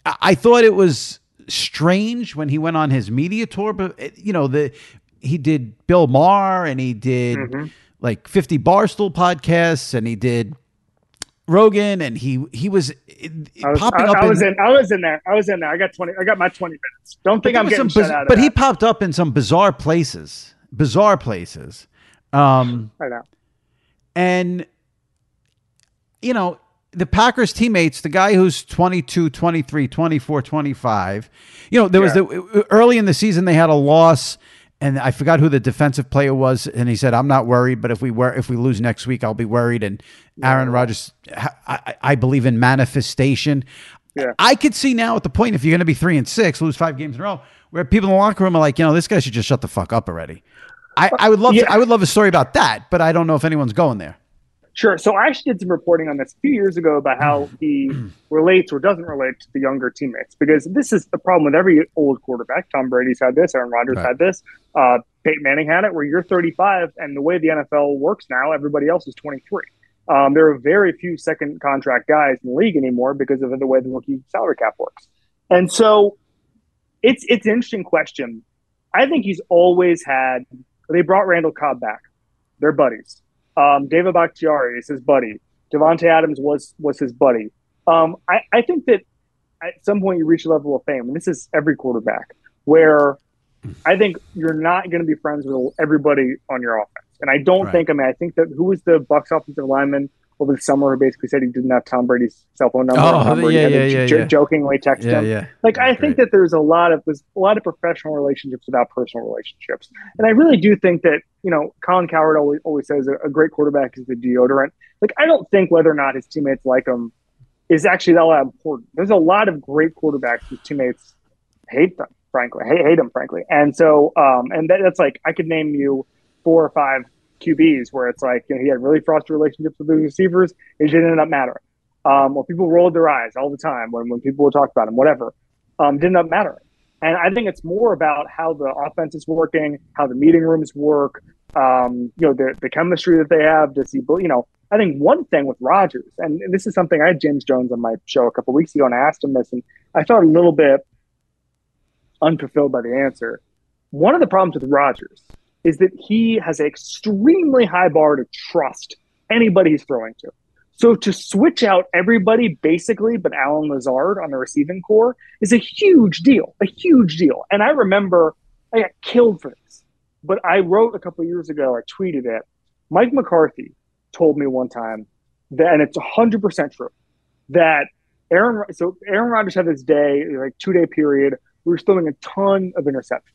[SPEAKER 4] I, I thought it was strange when he went on his media tour, but, you know, the he did Bill Maher and he did mm-hmm. like 50 Barstool podcasts and he did Rogan and he he was
[SPEAKER 5] I was,
[SPEAKER 4] popping
[SPEAKER 5] I,
[SPEAKER 4] up
[SPEAKER 5] I was
[SPEAKER 4] in,
[SPEAKER 5] in. I was in there. I was in there. I got twenty. I got my twenty minutes. Don't think I'm getting
[SPEAKER 4] biz-
[SPEAKER 5] out of
[SPEAKER 4] but he popped up in some bizarre places bizarre places um
[SPEAKER 5] I know.
[SPEAKER 4] and you know the packers teammates the guy who's 22 23 24 25 you know there was
[SPEAKER 5] Yeah.
[SPEAKER 4] the early in the season they had a loss and I forgot who the defensive player was, and he said, "I'm not worried, but if we were if we lose next week, I'll be worried." And Aaron Rodgers, I, I, I believe in manifestation.
[SPEAKER 5] Yeah.
[SPEAKER 4] I could see now at the point if you're going to be three and six, lose five games in a row, where people in the locker room are like, you know, this guy should just shut the fuck up already. I, I would love
[SPEAKER 5] Yeah.
[SPEAKER 4] to, I would love a story about that, but I don't know if anyone's going there.
[SPEAKER 5] Sure. So I actually did some reporting on this a few years ago about how he relates or doesn't relate to the younger teammates because this is the problem with every old quarterback. Tom Brady's had this. Aaron Rodgers
[SPEAKER 4] Right.
[SPEAKER 5] had this. Uh, Peyton Manning had it. Where you're 35, and the way the NFL works now, everybody else is 23. Um, there are very few second contract guys in the league anymore because of the way the rookie salary cap works. And so it's it's an interesting question. I think he's always had. They brought Randall Cobb back. They're buddies. Um, David Bakhtiari is his buddy. Davante Adams was was his buddy. Um, I, I think that at some point you reach a level of fame, and this is every quarterback, where I think you're not going to be friends with everybody on your offense. And I don't
[SPEAKER 4] Right.
[SPEAKER 5] think. I mean, I think that who was the Bucs offensive lineman over the summer who basically said he didn't have Tom Brady's cell phone number.
[SPEAKER 4] Oh,
[SPEAKER 5] Tom Brady
[SPEAKER 4] yeah, yeah, yeah,
[SPEAKER 5] jo-
[SPEAKER 4] yeah.
[SPEAKER 5] jokingly texted
[SPEAKER 4] Yeah,
[SPEAKER 5] him.
[SPEAKER 4] yeah.
[SPEAKER 5] Like I
[SPEAKER 4] That's
[SPEAKER 5] think
[SPEAKER 4] great.
[SPEAKER 5] that there's a lot of there's a lot of professional relationships without personal relationships, and I really do think that you know Colin Cowherd always always says a, a great quarterback is the deodorant. Like I don't think whether or not his teammates like him is actually all that important. There's a lot of great quarterbacks whose teammates hate them, frankly, hate, hate them, frankly, and so um and that, that's like I could name you four or five QBs where it's like you know, he had really frosty relationships with the receivers. It didn't end up mattering. Um, or people rolled their eyes all the time when, when people would talk about him, whatever. Um, didn't end up mattering. And I think it's more about how the offense is working, how the meeting rooms work, um, you know, the, the chemistry that they have. Does he, you know, I think one thing with Rodgers, and this is something I had James Jones on my show a couple weeks ago, and I asked him this, and I felt a little bit unfulfilled by the answer. One of the problems with Rodgers is that he has an extremely high bar to trust anybody he's throwing to. So to switch out everybody basically but Allen Lazard on the receiving corps is a huge deal, a huge deal. And I remember I got killed for this, but I wrote a couple years ago, I tweeted it. Mike McCarthy told me one time that, and it's 100% true, that Aaron, so Aaron Rodgers had this day, like two day period, we were throwing a ton of interceptions.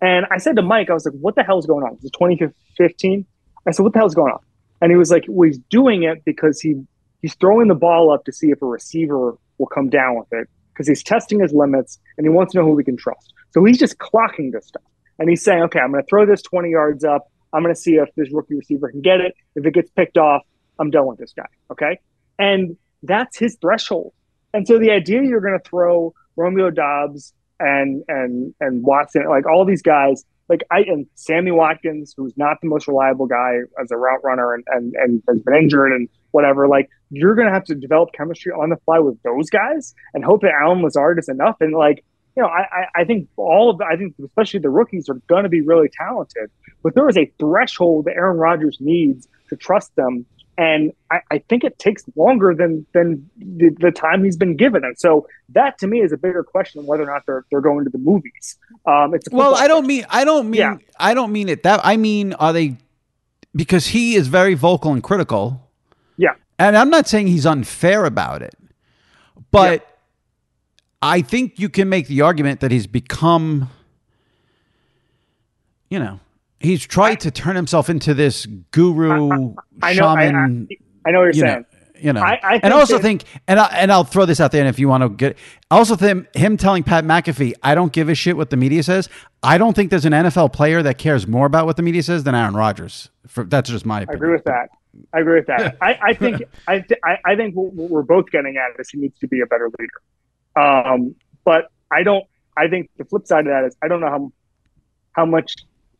[SPEAKER 5] And I said to Mike, I was like, what the hell is going on? It was 2015. I said, what the hell is going on? And he was like, well, he's doing it because he he's throwing the ball up to see if a receiver will come down with it because he's testing his limits and he wants to know who we can trust. So he's just clocking this stuff. And he's saying, okay, I'm going to throw this 20 yards up. I'm going to see if this rookie receiver can get it. If it gets picked off, I'm done with this guy. Okay. And that's his threshold. And so the idea you're going to throw Romeo Doubs and and and Watson, like all these guys, like I and Sammy Watkins, who's not the most reliable guy as a route runner and and, and has been injured and whatever, like you're gonna have to develop chemistry on the fly with those guys and hope that Allen Lazard is enough. And like, you know, I I think all of the, I think especially the rookies are gonna be really talented, but there is a threshold that Aaron Rodgers needs to trust them and I, I, think it takes longer than than the, the, time he's been given. And so that to me is a bigger question whether or not they're they're going to the movies. Um, it's
[SPEAKER 4] well, I don't mean I don't mean yeah. I don't mean it that I mean are they because he is very vocal and critical.
[SPEAKER 5] Yeah,
[SPEAKER 4] and I'm not saying he's unfair about it, but. Yeah. I think you can make the argument that he's become, you know, he's tried I, to turn himself into this guru I, I, shaman.
[SPEAKER 5] I, know what you're you saying.
[SPEAKER 4] Know, you know, I, and also that, think, and I, and I'll throw this out there, and if you want to get, also think him telling Pat McAfee, I don't give a shit what the media says. I don't think there's an NFL player that cares more about what the media says than Aaron Rodgers. For that's just my. Opinion.
[SPEAKER 5] I agree with that. I agree with that. I, I think I, th- I think what we're both getting at is he needs to be a better leader. Um, but I don't. I think the flip side of that is I don't know how how much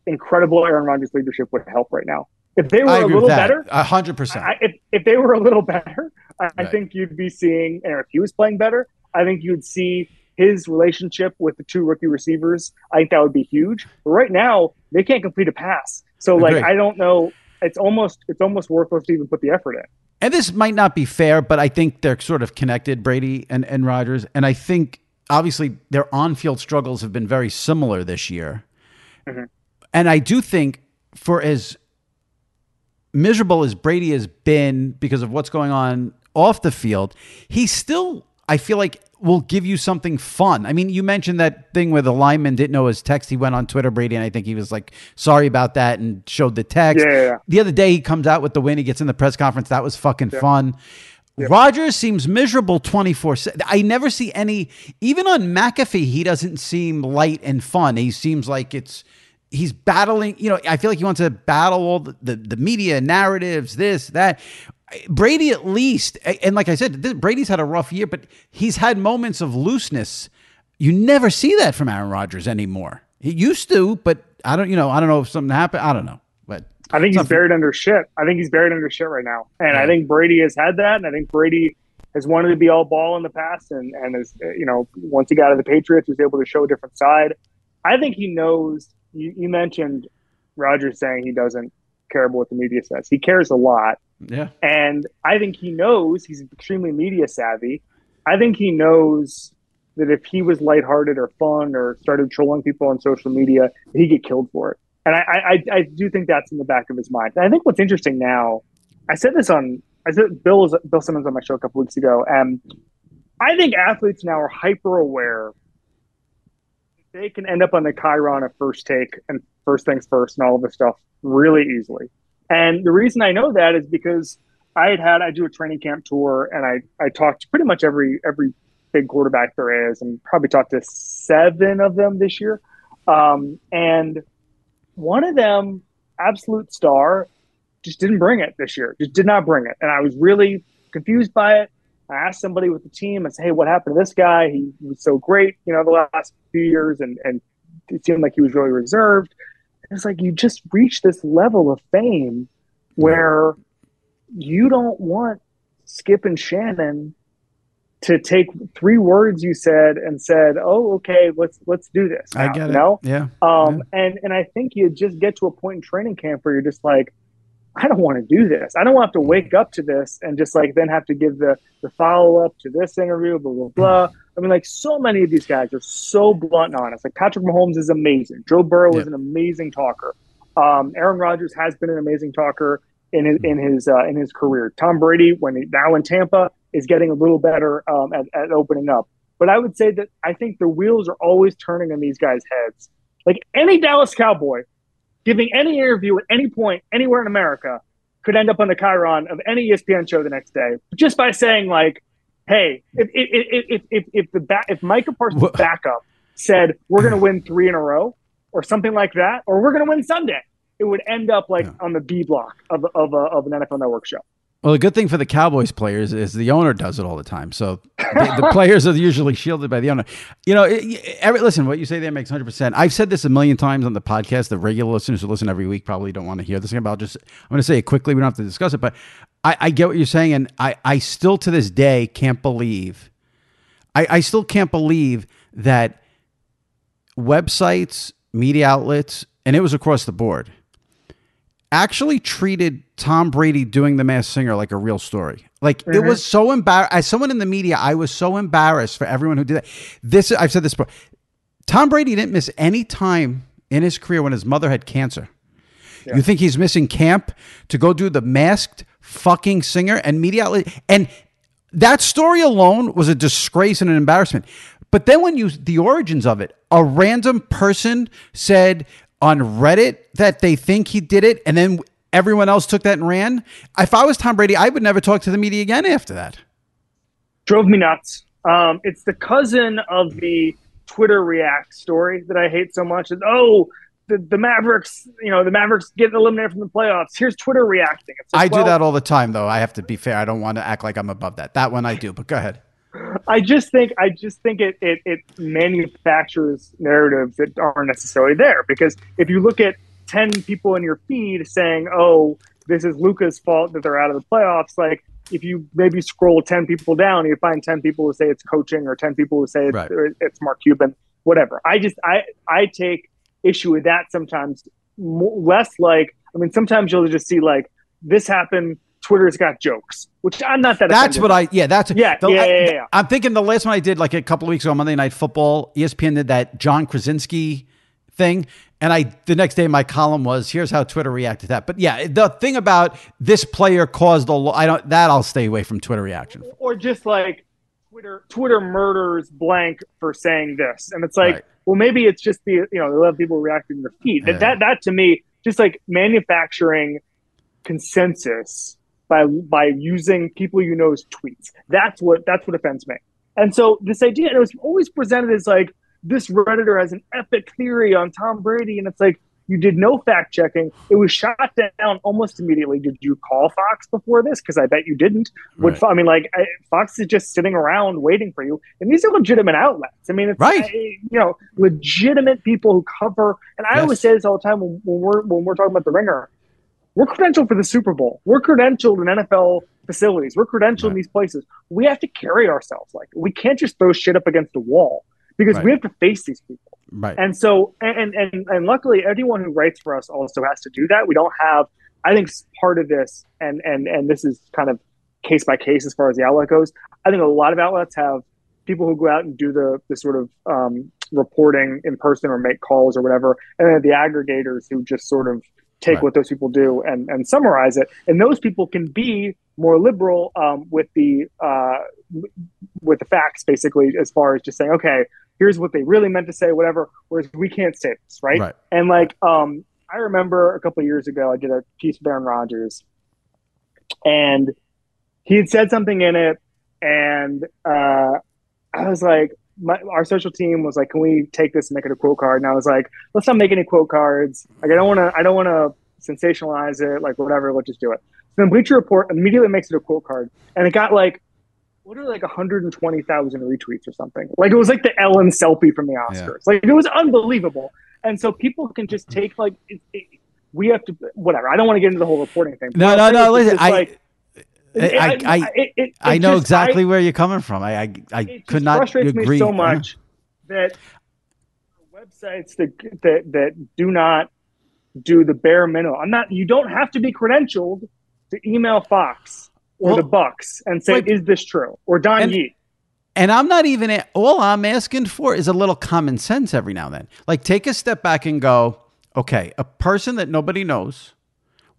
[SPEAKER 5] incredible Aaron Rodgers leadership would help right now. If they were a little better,
[SPEAKER 4] hundred percent.
[SPEAKER 5] If if they were a little better, I, right. I think you'd be seeing. And if he was playing better, I think you'd see his relationship with the two rookie receivers. I think that would be huge. But right now, they can't complete a pass. So like, I don't know. It's almost it's almost worthless to even put the effort in.
[SPEAKER 4] And this might not be fair, but I think they're sort of connected, Brady and and Rodgers. And I think obviously their on field struggles have been very similar this year. Mm-hmm. And I do think for as miserable as Brady has been because of what's going on off the field, he still, I feel like, will give you something fun. I mean, you mentioned that thing where the lineman didn't know his text. He went on Twitter, Brady, and I think he was like, sorry about that and showed the text.
[SPEAKER 5] Yeah, yeah, yeah.
[SPEAKER 4] The other day, he comes out with the win. He gets in the press conference. That was fucking fun. Yep. Rodgers seems miserable 24 7. I never see any, even on McAfee, he doesn't seem light and fun. He seems like it's, he's battling, you know, I feel like he wants to battle all the, the, the, media narratives, this, that. Brady, at least, and like I said, this, Brady's had a rough year, but he's had moments of looseness. You never see that from Aaron Rodgers anymore. He used to, but I don't, you know, I don't know if something happened. I don't know, but
[SPEAKER 5] I think he's buried under shit. I think he's buried under shit right now, and yeah. I think Brady has had that, and I think Brady has wanted to be all ball in the past, and and is you know once he got to the Patriots, he was able to show a different side. I think he knows you, you mentioned Roger saying he doesn't care about what the media says. He cares a lot.
[SPEAKER 4] Yeah.
[SPEAKER 5] And I think he knows he's extremely media savvy. I think he knows that if he was lighthearted or fun or started trolling people on social media, he'd get killed for it. And I, I, I do think that's in the back of his mind. And I think what's interesting now, I said this on, I said Bill was Bill Simmons on my show a couple weeks ago, and I think athletes now are hyper aware they can end up on the chyron of first take and first things first and all of this stuff really easily. And the reason I know that is because I had had I do a training camp tour and I I talked to pretty much every every big quarterback there is and probably talked to seven of them this year. Um, and one of them, absolute star, just didn't bring it this year. Just did not bring it, and I was really confused by it. I asked somebody with the team, I said, hey, what happened to this guy? He, he was so great, you know, the last few years, and, and it seemed like he was really reserved. it's like you just reach this level of fame where you don't want Skip and Shannon to take three words you said and said, "Oh, okay, let's let's do this."
[SPEAKER 4] Now, I get
[SPEAKER 5] it. know?
[SPEAKER 4] Yeah.
[SPEAKER 5] Um,
[SPEAKER 4] yeah.
[SPEAKER 5] and and I think you just get to a point in training camp where you're just like, I don't want to do this. I don't want to wake up to this and just like then have to give the the follow up to this interview, blah blah blah. I mean, like so many of these guys are so blunt and honest. Like Patrick Mahomes is amazing. Joe Burrow yeah. is an amazing talker. Um, Aaron Rodgers has been an amazing talker in his in his uh, in his career. Tom Brady, when he, now in Tampa, is getting a little better um, at, at opening up. But I would say that I think the wheels are always turning in these guys' heads. Like any Dallas Cowboy giving any interview at any point anywhere in America could end up on the chyron of any ESPN show the next day just by saying like, "Hey, if if if if, if the back if Micah Parsons what? backup said we're going to win three in a row or something like that, or we're going to win Sunday," it would end up like yeah. on the B block of of, a, of an NFL Network show.
[SPEAKER 4] Well, the good thing for the Cowboys players is the owner does it all the time. So the, the players are usually shielded by the owner. You know, it, every, listen, what you say there makes 100%. I've said this a million times on the podcast. The regular listeners who listen every week probably don't want to hear this about just, I'm going to say it quickly. We don't have to discuss it, but I, I get what you're saying. And I, I still to this day can't believe, I, I still can't believe that websites, media outlets, and it was across the board actually treated Tom Brady doing the Masked Singer like a real story. Like mm-hmm. it was so embarrassed. As someone in the media, I was so embarrassed for everyone who did that. This I've said this before. Tom Brady didn't miss any time in his career when his mother had cancer. Yeah. You think he's missing camp to go do the masked fucking singer and media outlet? And that story alone was a disgrace and an embarrassment. But then when you the origins of it, a random person said, on Reddit that they think he did it, and then everyone else took that and ran. If I was Tom Brady, I would never talk to the media again after that.
[SPEAKER 5] Drove me nuts. Um, it's the cousin of the Twitter React story that I hate so much. And, oh, the, the Mavericks, you know, the Mavericks getting eliminated from the playoffs. Here's Twitter reacting.
[SPEAKER 4] Like, I do that all the time, though. I have to be fair. I don't want to act like I'm above that. That one I do, but go ahead.
[SPEAKER 5] I just think I just think it, it it manufactures narratives that aren't necessarily there because if you look at ten people in your feed saying, "Oh, this is Luka's fault that they're out of the playoffs," like if you maybe scroll ten people down, you find ten people who say it's coaching or ten people who say it's, right. it's Mark Cuban, whatever. I just I I take issue with that sometimes less like I mean sometimes you'll just see like this happened Twitter's got jokes, which I'm not that.
[SPEAKER 4] That's what I. Yeah, that's
[SPEAKER 5] yeah, the, yeah, yeah, yeah,
[SPEAKER 4] I, am thinking the last one I did like a couple of weeks ago, Monday Night Football. ESPN did that John Krasinski thing, and I the next day my column was here's how Twitter reacted to that. But yeah, the thing about this player caused a lot. I don't that I'll stay away from Twitter reaction.
[SPEAKER 5] Or just like Twitter Twitter murders blank for saying this, and it's like, right. well, maybe it's just the you know they love people reacting to their feed. Yeah. That that to me just like manufacturing consensus by by using people you know's tweets. That's what that's what offends me. And so this idea, and it was always presented as like this redditor has an epic theory on Tom Brady, and it's like you did no fact checking. It was shot down almost immediately. Did you call Fox before this? Because I bet you didn't. Right. Would I mean, like Fox is just sitting around waiting for you, and these are legitimate outlets. I mean, it's
[SPEAKER 4] right.
[SPEAKER 5] you know, legitimate people who cover. And I yes. always say this all the time when, when we're when we're talking about the Ringer we're credentialed for the Super Bowl. We're credentialed in NFL facilities. We're credentialed right. in these places. We have to carry ourselves like we can't just throw shit up against the wall because right. we have to face these people.
[SPEAKER 4] Right.
[SPEAKER 5] And so, and, and and luckily, anyone who writes for us also has to do that. We don't have. I think part of this, and and and this is kind of case by case as far as the outlet goes. I think a lot of outlets have people who go out and do the the sort of um, reporting in person or make calls or whatever, and then the aggregators who just sort of take right. what those people do and, and summarize it. And those people can be more liberal um, with the uh, with the facts, basically, as far as just saying, okay, here's what they really meant to say, whatever. Whereas we can't say this, right?
[SPEAKER 4] right.
[SPEAKER 5] And like, um, I remember a couple years ago, I did a piece with Aaron Rodgers, and he had said something in it, and uh, I was like, my, our social team was like, "Can we take this and make it a quote card?" And I was like, "Let's not make any quote cards. Like, I don't want to. I don't want to sensationalize it. Like, whatever. Let's just do it." So then Bleacher Report immediately makes it a quote card, and it got like, what are like 120,000 retweets or something? Like, it was like the Ellen selfie from the Oscars. Yeah. Like, it was unbelievable. And so people can just mm-hmm. take like, it, it, we have to whatever. I don't want to get into the whole reporting thing.
[SPEAKER 4] No, no, no. Listen, I. Like, I I, I, it, it, I know just, exactly where you're coming from. I I, I could not
[SPEAKER 5] frustrates
[SPEAKER 4] agree
[SPEAKER 5] me so much that websites that, that that do not do the bare minimum. I'm not. You don't have to be credentialed to email Fox or well, the Bucs and say, "Is this true?" or Don and, Yee.
[SPEAKER 4] And I'm not even. At, All I'm asking for is a little common sense every now and then. Like take a step back and go, okay, a person that nobody knows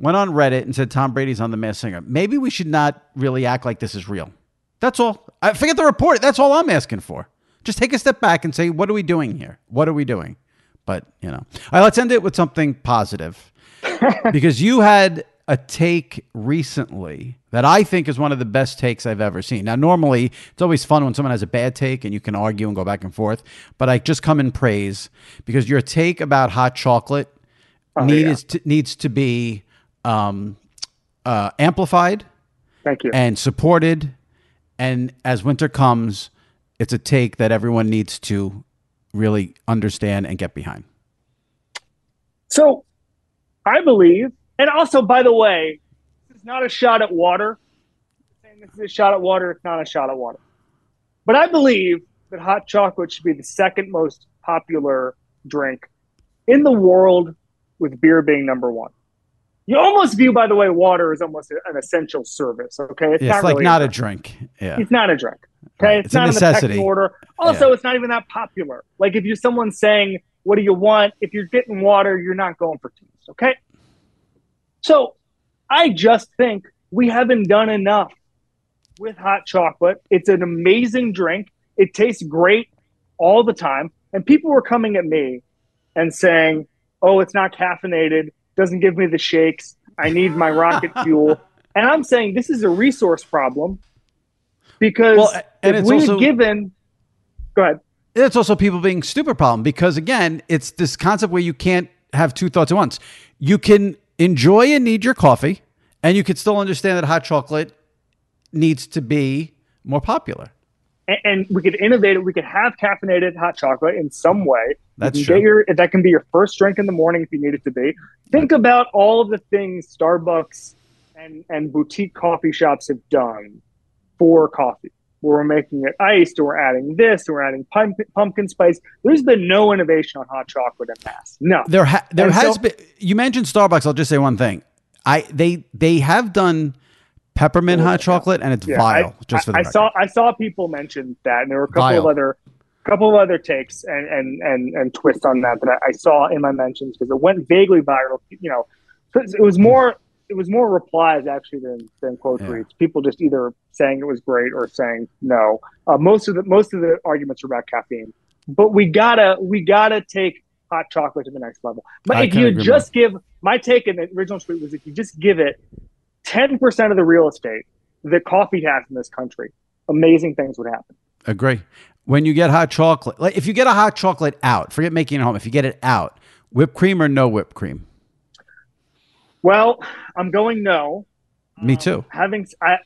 [SPEAKER 4] went on Reddit and said Tom Brady's on the Masked Singer. Maybe we should not really act like this is real. That's all. I forget the report. That's all I'm asking for. Just take a step back and say, what are we doing here? What are we doing? But you know, all right. Let's end it with something positive, because you had a take recently that I think is one of the best takes I've ever seen. Now, normally it's always fun when someone has a bad take and you can argue and go back and forth, but I just come in praise because your take about hot chocolate oh, needs yeah. to, needs to be um, uh, amplified
[SPEAKER 5] Thank you.
[SPEAKER 4] And supported. And as winter comes, it's a take that everyone needs to really understand and get behind.
[SPEAKER 5] So I believe, and also, by the way, this is not a shot at water. Saying this is a shot at water, it's not a shot at water. But I believe that hot chocolate should be the second most popular drink in the world, with beer being number one. You almost view, by the way, water as almost an essential service. Okay,
[SPEAKER 4] it's, not, like really not a drink. Yeah,
[SPEAKER 5] it's not a drink. Okay, it's,
[SPEAKER 4] it's
[SPEAKER 5] not
[SPEAKER 4] a necessity.
[SPEAKER 5] in order. Also, yeah. it's not even that popular. Like if you're someone saying, "What do you want?" If you're getting water, you're not going for teas. Okay, so I just think we haven't done enough with hot chocolate. It's an amazing drink. It tastes great all the time, and people were coming at me and saying, "Oh, it's not caffeinated." Doesn't give me the shakes. I need my rocket fuel. And I'm saying this is a resource problem because well, if we've given, go ahead.
[SPEAKER 4] It's also people being stupid problem because again, it's this concept where you can't have two thoughts at once. You can enjoy and need your coffee, and you can still understand that hot chocolate needs to be more popular
[SPEAKER 5] and, and we could innovate it. We could have caffeinated hot chocolate in some way.
[SPEAKER 4] That's
[SPEAKER 5] you
[SPEAKER 4] true.
[SPEAKER 5] Your, that can be your first drink in the morning if you need it to be. Think about all of the things Starbucks and, and boutique coffee shops have done for coffee. Where we're making it iced, or we're adding this, or we're adding pumpkin, pumpkin spice. There's been no innovation on hot chocolate in mass. No,
[SPEAKER 4] there ha- there and has so, been. You mentioned Starbucks. I'll just say one thing. I they they have done peppermint hot chocolate, and it's yeah, vile. I, just for the
[SPEAKER 5] I
[SPEAKER 4] record.
[SPEAKER 5] saw I saw people mention that, and there were a couple vile. of other couple of other takes and and and, and twists on that that I, I saw in my mentions because it went vaguely viral. You know, it was more it was more replies actually than than quote yeah. tweets. People just either saying it was great or saying no. Uh, most of the most of the arguments are about caffeine, but we gotta we gotta take hot chocolate to the next level. But I if you just give my take in the original tweet was if you just give it 10% of the real estate that coffee has in this country, amazing things would happen.
[SPEAKER 4] Agree. When you get hot chocolate, like if you get a hot chocolate out, forget making it home. If you get it out, whipped cream or no whipped cream?
[SPEAKER 5] Well, I'm going no.
[SPEAKER 4] Me too. Um,
[SPEAKER 5] having I,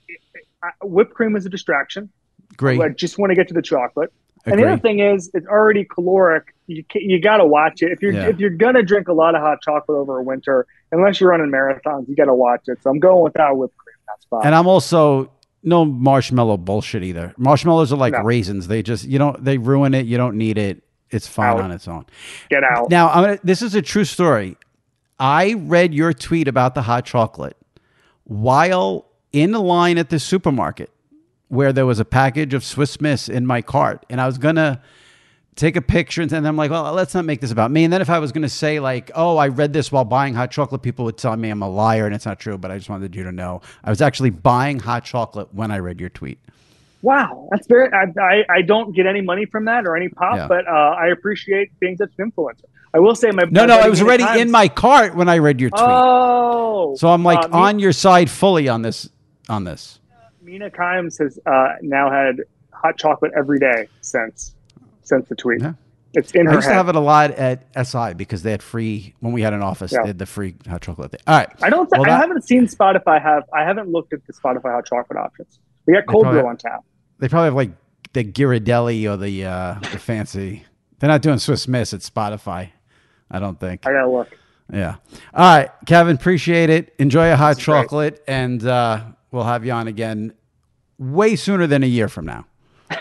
[SPEAKER 5] I, whipped cream is a distraction.
[SPEAKER 4] Great.
[SPEAKER 5] I just want to get to the chocolate. Agree. And the other thing is, it's already caloric. You you got to watch it. If you're yeah. if you're gonna drink a lot of hot chocolate over a winter, unless you're running marathons, you got to watch it. So I'm going without whipped cream. That's fine.
[SPEAKER 4] And I'm also no marshmallow bullshit either. Marshmallows are like no. raisins. They just you don't they ruin it. You don't need it. It's fine out. on its own.
[SPEAKER 5] Get out.
[SPEAKER 4] Now I'm gonna, this is a true story. I read your tweet about the hot chocolate while in the line at the supermarket where there was a package of Swiss Miss in my cart, and I was gonna take a picture, and then I'm like, well, let's not make this about me. And then if I was gonna say like, oh, I read this while buying hot chocolate, people would tell me I'm a liar, and it's not true. But I just wanted you to know I was actually buying hot chocolate when I read your tweet.
[SPEAKER 5] Wow, that's very. I, I, don't get any money from that or any pop, yeah. but uh, I appreciate being such an influencer. I will say my
[SPEAKER 4] no, no, I was already times. in my cart when I read your tweet.
[SPEAKER 5] Oh,
[SPEAKER 4] so I'm like uh, on your side fully on this. On this,
[SPEAKER 5] Mina Kimes has uh, now had hot chocolate every day since since the tweet. Yeah. It's in
[SPEAKER 4] I
[SPEAKER 5] her
[SPEAKER 4] used
[SPEAKER 5] head.
[SPEAKER 4] to have it a lot at SI because they had free when we had an office. Yeah. They had the free hot chocolate. Thing. All right.
[SPEAKER 5] I don't. Well, I haven't seen Spotify have. I haven't looked at the Spotify hot chocolate options. We got cold brew on tap.
[SPEAKER 4] They probably have like the Ghirardelli or the uh, the fancy. They're not doing Swiss Miss at Spotify. I don't think.
[SPEAKER 5] I gotta look.
[SPEAKER 4] Yeah. All right, Kevin. Appreciate it. Enjoy a hot chocolate, great. and uh, We'll have you on again way sooner than a year from now.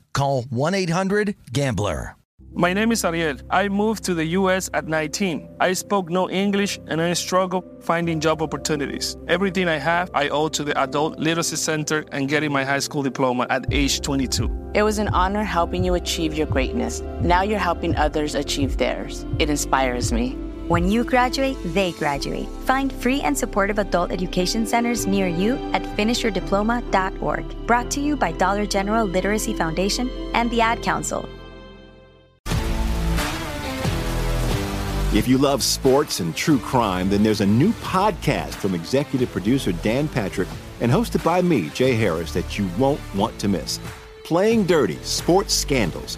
[SPEAKER 7] call 1-800-GAMBLER.
[SPEAKER 8] My name is Ariel. I moved to the US at 19. I spoke no English and I struggled finding job opportunities. Everything I have, I owe to the Adult Literacy Center and getting my high school diploma at age 22.
[SPEAKER 9] It was an honor helping you achieve your greatness. Now you're helping others achieve theirs. It inspires me.
[SPEAKER 10] When you graduate, they graduate. Find free and supportive adult education centers near you at finishyourdiploma.org. Brought to you by Dollar General Literacy Foundation and the Ad Council.
[SPEAKER 6] If you love sports and true crime, then there's a new podcast from executive producer Dan Patrick and hosted by me, Jay Harris, that you won't want to miss. Playing Dirty Sports Scandals.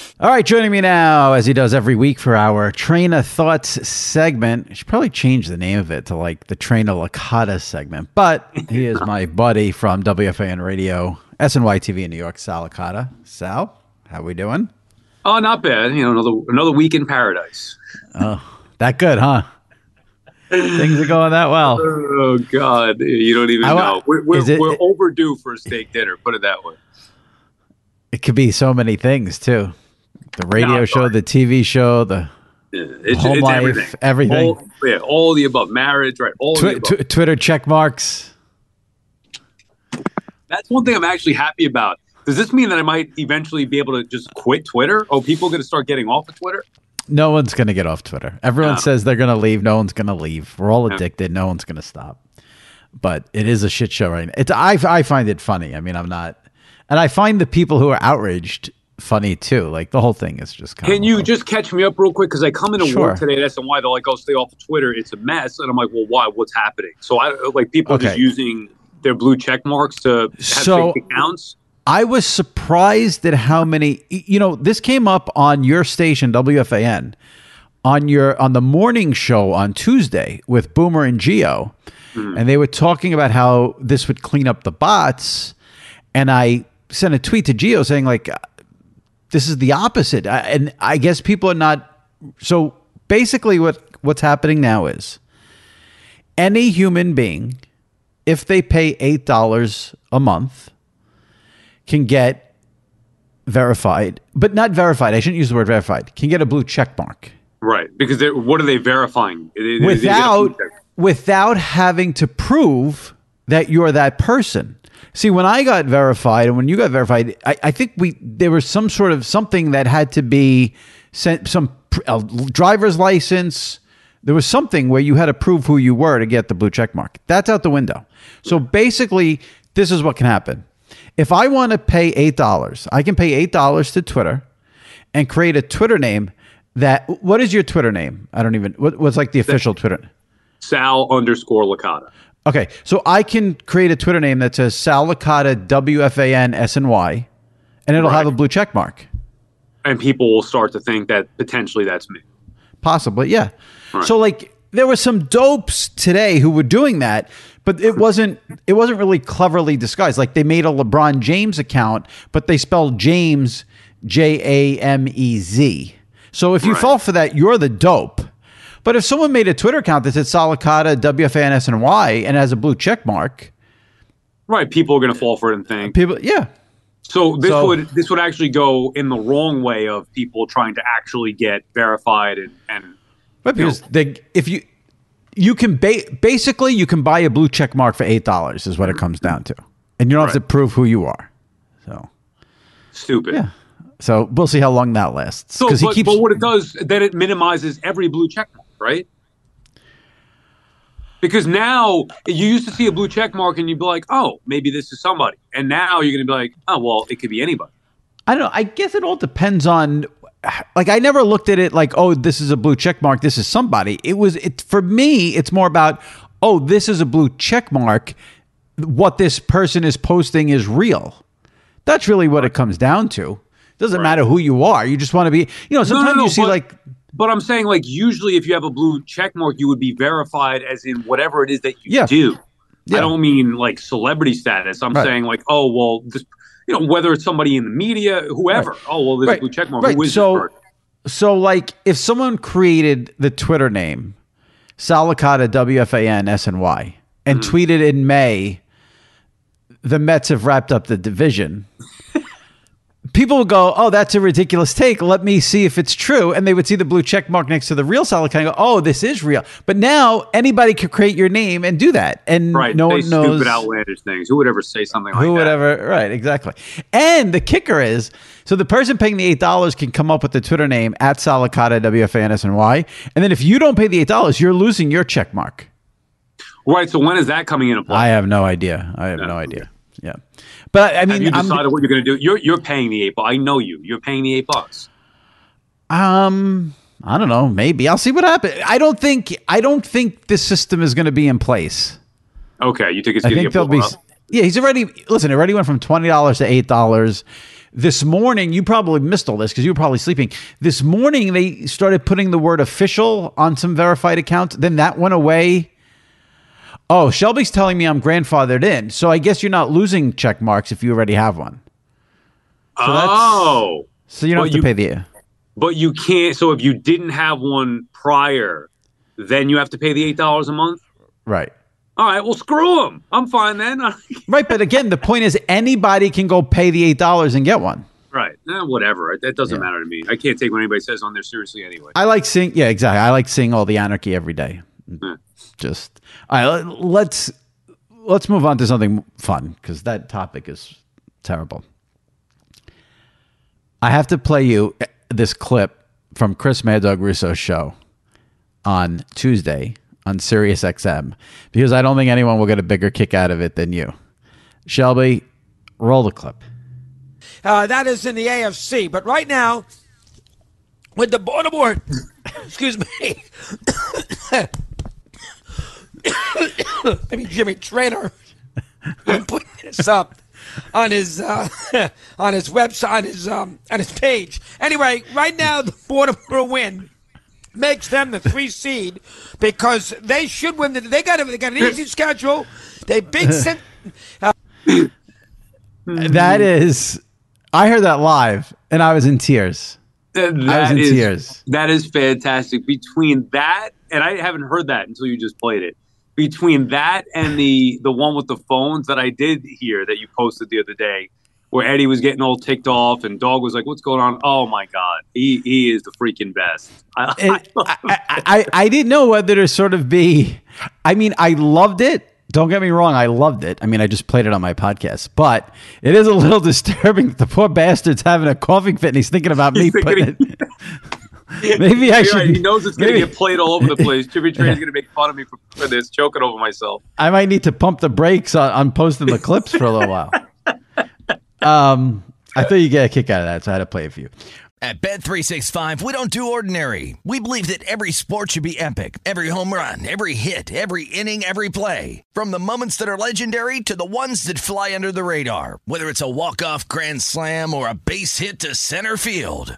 [SPEAKER 4] All right, joining me now, as he does every week for our Train of Thoughts segment. I should probably change the name of it to like the Train of Licata segment, but he is my buddy from WFAN Radio, SNY TV in New York, Sal Licata. Sal, how we doing?
[SPEAKER 11] Oh, not bad. You know, another another week in paradise.
[SPEAKER 4] Oh, that good, huh? Things are going that well.
[SPEAKER 11] Oh God, you don't even
[SPEAKER 4] I
[SPEAKER 11] know. We're, we're,
[SPEAKER 4] it-
[SPEAKER 11] we're overdue for a steak dinner. Put it that way.
[SPEAKER 4] It could be so many things too. The radio
[SPEAKER 11] No,
[SPEAKER 4] show, the TV show, the
[SPEAKER 11] Yeah, It's,
[SPEAKER 4] Home
[SPEAKER 11] it's
[SPEAKER 4] life,
[SPEAKER 11] everything.
[SPEAKER 4] everything.
[SPEAKER 11] All, yeah, all the above. Marriage, right? All the
[SPEAKER 4] twi-
[SPEAKER 11] above.
[SPEAKER 4] tw- Twitter check marks.
[SPEAKER 11] That's one thing I'm actually happy about. Does this mean that I might eventually be able to just quit Twitter? Oh, people going to start getting off of Twitter?
[SPEAKER 4] No one's going to get off Twitter. Everyone
[SPEAKER 11] No.
[SPEAKER 4] says they're going to leave. No one's going to leave. We're all addicted. No one's going to stop. But it is a shit show right now. It's I I find it funny. I mean, I'm not, and I find the people who are outraged funny too. Like the whole thing is just kind
[SPEAKER 11] Can you just catch me up real quick? Because I come into
[SPEAKER 4] Sure.
[SPEAKER 11] work today at SNY. They're like, "Oh, stay off of Twitter. It's a mess." And I'm like, "Well, why? What's happening?" So I like people are just using their blue check marks to have
[SPEAKER 4] So-
[SPEAKER 11] fake accounts.
[SPEAKER 4] I was surprised at how many. You know, this came up on your station WFAN on your on the morning show on Tuesday with Boomer and Gio, mm-hmm. and they were talking about how this would clean up the bots. And I sent a tweet to Gio saying like, "This is the opposite." I, and I guess people are not. So basically, what what's happening now is any human being, if they pay eight dollars a month can get verified, but not verified. I shouldn't use the word verified. Can get a blue check mark
[SPEAKER 11] Right, because what are they verifying?
[SPEAKER 4] Without without having to prove that you're that person. See, when I got verified and when you got verified, I, I think we there was some sort of something that had to be sent some a driver's license. There was something where you had to prove who you were to get the blue check mark. That's out the window. So basically, this is what can happen. If I want to pay eight dollars, I can pay eight dollars to Twitter and create a Twitter name that. What is your Twitter name? I don't even. What, what's like the official Twitter?
[SPEAKER 11] Sal underscore Licata.
[SPEAKER 4] Okay, so I can create a Twitter name that says Sal Licata WFAN and it'll have a blue check mark.
[SPEAKER 11] And people will start to think that potentially that's me.
[SPEAKER 4] Possibly, yeah. So like there were some dopes today who were doing that, but it wasn't it wasn't really cleverly disguised. Like they made a LeBron James account, but they spelled James J A M E Z. So if you fall for that, you're the dope. But if someone made a Twitter account that said Salicata WFAN SNY and has a blue check mark,
[SPEAKER 11] Right, people are going to fall for it and think
[SPEAKER 4] people, yeah.
[SPEAKER 11] So this
[SPEAKER 4] So-
[SPEAKER 11] would this would actually go in the wrong way of people trying to actually get verified and and
[SPEAKER 4] Right, because they, if you you can ba- basically you can buy a blue check mark for eight dollars is what it comes down to, and you don't have to prove who you are. So
[SPEAKER 11] stupid.
[SPEAKER 4] Yeah. So we'll see how long that lasts.
[SPEAKER 11] So, but,
[SPEAKER 4] he keeps
[SPEAKER 11] but what it does, then it minimizes every blue check mark, right? Because now you used to see a blue check mark and you'd be like, oh, maybe this is somebody. And now you're going to be like, oh, well, it could be anybody.
[SPEAKER 4] I don't know. I guess it all depends on. Like I never looked at it like, oh, this is a blue check mark. This is somebody. It was it for me. It's more about, oh, this is a blue check mark. What this person is posting is real. That's really what it comes down to. Doesn't matter who you are. You just want to be. You know, sometimes you see
[SPEAKER 11] but,
[SPEAKER 4] like
[SPEAKER 11] But I'm saying, like, usually if you have a blue check mark, you would be verified as in whatever it is that you
[SPEAKER 4] Yeah.
[SPEAKER 11] do.
[SPEAKER 4] Yeah.
[SPEAKER 11] I don't mean like celebrity status. I'm
[SPEAKER 4] Right.
[SPEAKER 11] saying like, oh well, this, you know, whether it's somebody in the media, whoever. Oh well, there's
[SPEAKER 4] Right.
[SPEAKER 11] a blue check mark.
[SPEAKER 4] Right.
[SPEAKER 11] Who is
[SPEAKER 4] so, so like if someone created the Twitter name Salicata WFAN SNY and
[SPEAKER 11] Mm-hmm.
[SPEAKER 4] tweeted in May the Mets have wrapped up the division, people would go, "Oh, that's a ridiculous take. Let me see if it's true." And they would see the blue check mark next to the real Licata and go, "Oh, this is real." But now anybody could create your name and do that, and
[SPEAKER 11] Right.
[SPEAKER 4] no
[SPEAKER 11] say
[SPEAKER 4] one knows
[SPEAKER 11] stupid, outlandish things. Who would ever say something like
[SPEAKER 4] who
[SPEAKER 11] that?
[SPEAKER 4] would ever right exactly. And the kicker is, so the person paying the eight dollars can come up with the Twitter name at Salicata WFANSNY, and then if you don't pay the eight dollars, you're losing your check mark.
[SPEAKER 11] Right. So when is that coming into play?
[SPEAKER 4] I have no idea. I have no idea. Yeah, but I mean,
[SPEAKER 11] Have you
[SPEAKER 4] I'm-
[SPEAKER 11] decided what you're going to do? You're you're paying the eight bucks. I know you. You're paying the eight bucks.
[SPEAKER 4] Um, I don't know. Maybe I'll see what happens. I don't think. I don't think this system is going to be in place.
[SPEAKER 11] Okay. You think it's going to
[SPEAKER 4] think
[SPEAKER 11] get
[SPEAKER 4] there'll be. Yeah, he's already. Listen, it already went from twenty dollars to eight dollars. This morning, you probably missed all this because you were probably sleeping. This morning, they started putting the word official on some verified accounts. Then that went away. Oh, Shelby's telling me I'm grandfathered in. So I guess you're not losing check marks if you already have one. that's-
[SPEAKER 11] oh.
[SPEAKER 4] So you don't have to
[SPEAKER 11] you-
[SPEAKER 4] pay the.
[SPEAKER 11] But you can't. So if you didn't have one prior, then you have to pay the eight dollars a month.
[SPEAKER 4] Right.
[SPEAKER 11] All right. Well, screw them. I'm fine then.
[SPEAKER 4] Right, but again, the point is anybody can go pay the eight dollars and get one.
[SPEAKER 11] right. Eh, whatever. That doesn't matter to me. I can't take what anybody says on there seriously anyway.
[SPEAKER 4] I like seeing, yeah, exactly. I like seeing all the anarchy every day.
[SPEAKER 11] Yeah.
[SPEAKER 4] Just, all right, let- let's let's move on to something fun because that topic is terrible. I have to play you this clip from Chris Mad Dog Russo's show on Tuesday on Sirius XM because I don't think anyone will get a bigger kick out of it than you. Shelby, roll the clip.
[SPEAKER 12] Uh, that is in the AFC. But right now, with the Baltimore, excuse me, I mean Jimmy Traina, I'm putting this up on his uh, on his website on his um, on his page. Anyway, right now the Baltimore win makes them the three seed because they should win. The, they got a, they got an easy schedule. They big. Cent- uh,
[SPEAKER 4] That is, I heard that live and I was in tears. I was in
[SPEAKER 11] is-
[SPEAKER 4] tears.
[SPEAKER 11] That is fantastic. Between that, and I haven't heard that until you just played it. Between that and the the one with the phones that I did hear that you posted the other day, where Eddie was getting all ticked off and Dog was like, "What's going on?" Oh my God, he he is the freaking best. I,
[SPEAKER 4] It- I, I, I didn't know whether to sort of be. I mean, I loved it. Don't get me wrong, I loved it. I mean, I just played it on my podcast, but it is a little disturbing that the poor bastard's having a coughing fit and he's thinking about me
[SPEAKER 11] He's
[SPEAKER 4] putting it. Maybe I should.
[SPEAKER 11] right, He knows it's going to
[SPEAKER 4] maybe-
[SPEAKER 11] get played all over the place. Jimmy Traina's going to make fun of me for, for this, choking over myself.
[SPEAKER 4] I might need to pump the brakes on, on posting the clips for a little while. Um, I thought you'd get a kick out of that, so I had to play it for you.
[SPEAKER 7] At Bet365, we don't do ordinary. We believe that every sport should be epic. Every home run, every hit, every inning, every play. From the moments that are legendary to the ones that fly under the radar. Whether it's a walk-off grand slam or a base hit to center field.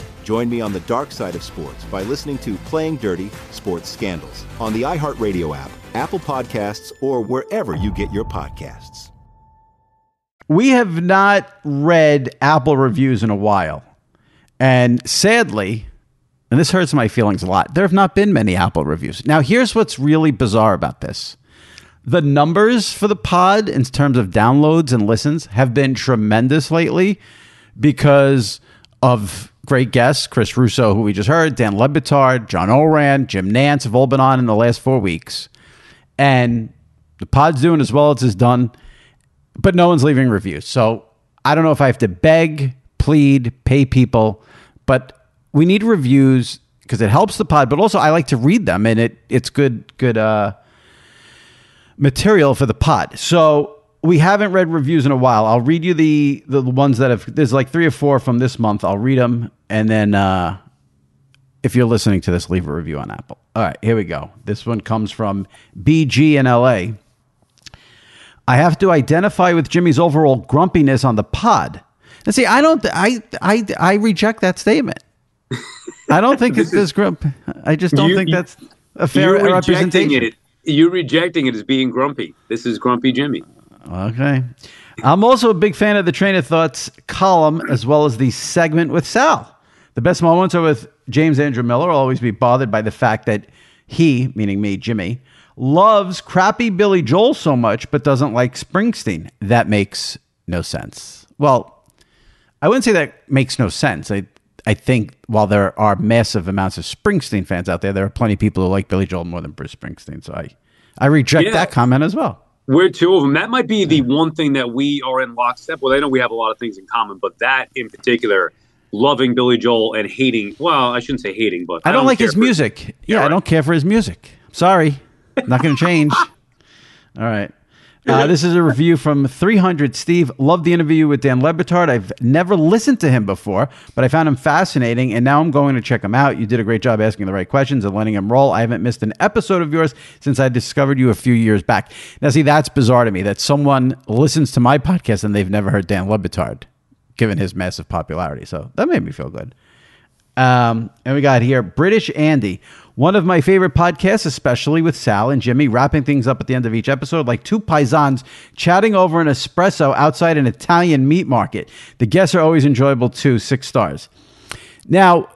[SPEAKER 6] Join me on the dark side of sports by listening to Playing Dirty Sports Scandals on the iHeartRadio app, Apple Podcasts, or wherever you get your podcasts.
[SPEAKER 4] We have not read Apple reviews in a while. And sadly, and this hurts my feelings a lot, there have not been many Apple reviews. Now, here's what's really bizarre about this the numbers for the pod in terms of downloads and listens have been tremendous lately because of great guests. Chris Russo, who we just heard, Dan Le Batard, John Ourand, Jim Nantz have all been on in the last four weeks. And the pod's doing as well as it's done, but no one's leaving reviews. So I don't know if I have to beg, plead, pay people, but we need reviews because it helps the pod, but also I like to read them and it it's good good uh material for the pod. So we haven't read reviews in a while. I'll read you the the ones that have. There's like three or four from this month. I'll read them, and then uh, if you're listening to this, leave a review on Apple. All right, here we go. This one comes from BG in LA. I have to identify with Jimmy's overall grumpiness on the pod. And see, I don't. I I I reject that statement. I don't think it's this grump. I just don't
[SPEAKER 11] You-
[SPEAKER 4] think that's a fair
[SPEAKER 11] You're rejecting
[SPEAKER 4] representation.
[SPEAKER 11] it. You're rejecting it as being grumpy. This is grumpy Jimmy.
[SPEAKER 4] Okay. I'm also a big fan of the Traina Thoughts column as well as the segment with Sal. The best moments are with James Andrew Miller. I'll always be bothered by the fact that he, meaning me, Jimmy, loves crappy Billy Joel so much but doesn't like Springsteen. That makes no sense. Well, I wouldn't say that makes no sense. I I think while there are massive amounts of Springsteen fans out there, there are plenty of people who like Billy Joel more than Bruce Springsteen. So I I reject
[SPEAKER 11] Yeah.
[SPEAKER 4] that comment as well.
[SPEAKER 11] We're two of them. That might be the one thing that we are in lockstep with. I know we have a lot of things in common, but that in particular, loving Billy Joel and hating, well, I shouldn't say hating, but
[SPEAKER 4] I don't, like
[SPEAKER 11] care
[SPEAKER 4] his music. Yeah, I don't care for his music. Sorry, not going to change. All right. Uh, this is a review from 300 Steve. Loved the interview with Dan Le Batard. I've never listened to him before, but I found him fascinating, and now I'm going to check him out. You did a great job asking the right questions and letting him roll. I haven't missed an episode of yours since I discovered you a few years back. Now, see, that's bizarre to me that someone listens to my podcast and they've never heard Dan Le Batard, given his massive popularity. So that made me feel good. Um, and we got here British Andy, one of my favorite podcasts, especially with Sal and Jimmy, wrapping things up at the end of each episode like two paisans chatting over an espresso outside an Italian meat market. The guests are always enjoyable too. Six stars. Now,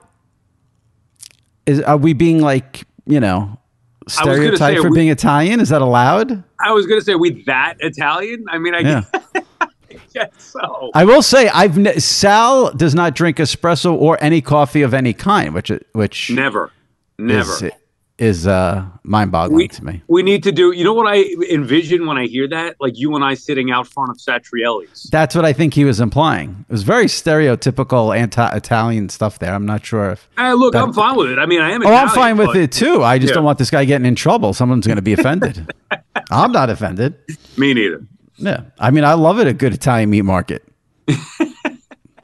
[SPEAKER 4] is are we being like you know
[SPEAKER 11] I was gonna say,
[SPEAKER 4] stereotyped for
[SPEAKER 11] we-
[SPEAKER 4] being Italian? Is that allowed?
[SPEAKER 11] I was going to say, are we that Italian? I mean, I
[SPEAKER 4] Yeah.
[SPEAKER 11] guess so.
[SPEAKER 4] I will say I've ne- Sal does not drink espresso or any coffee of any kind, which which
[SPEAKER 11] Never. Never.
[SPEAKER 4] is, is uh, mind boggling to me.
[SPEAKER 11] We need to do, you know what I envision when I hear that? Like you and I sitting out front of Satriale's.
[SPEAKER 4] That's what I think he was implying. It was very stereotypical anti-Italian stuff there. I'm not sure if.
[SPEAKER 11] Hey, look,
[SPEAKER 4] that-
[SPEAKER 11] I'm fine with it. I mean, I am
[SPEAKER 4] Oh, I'm
[SPEAKER 11] Italian,
[SPEAKER 4] fine with it too. I just
[SPEAKER 11] Yeah.
[SPEAKER 4] don't want this guy getting in trouble. Someone's going to be offended. I'm not offended.
[SPEAKER 11] Me neither.
[SPEAKER 4] Yeah, I mean, I love it. A good Italian meat market.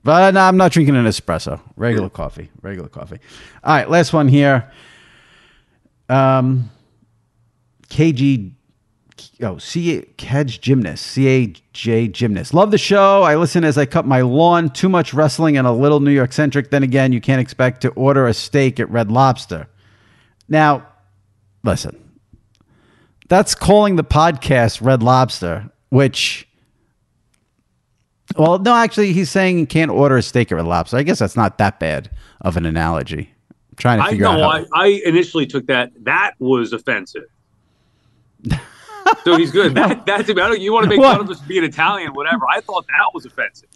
[SPEAKER 4] but no, I'm not drinking an espresso. Regular coffee. Regular coffee. All right, last one here. Um, KG. Oh, C Kedge Gymnast, C A J Gymnast. Love the show. I listen as I cut my lawn. Too much wrestling and a little New York centric. Then again, you can't expect to order a steak at Red Lobster. Now, listen, that's calling the podcast Red Lobster, which, well, no, actually, he's saying you can't order a steak at Red Lobster. I guess that's not that bad of an analogy. I'm trying to
[SPEAKER 11] I
[SPEAKER 4] figure
[SPEAKER 11] know.
[SPEAKER 4] out. How,
[SPEAKER 11] I, I initially took that. That was offensive. so he's good. That, that's I don't, you want to make
[SPEAKER 4] What?
[SPEAKER 11] fun of us being Italian, whatever. I thought that was offensive.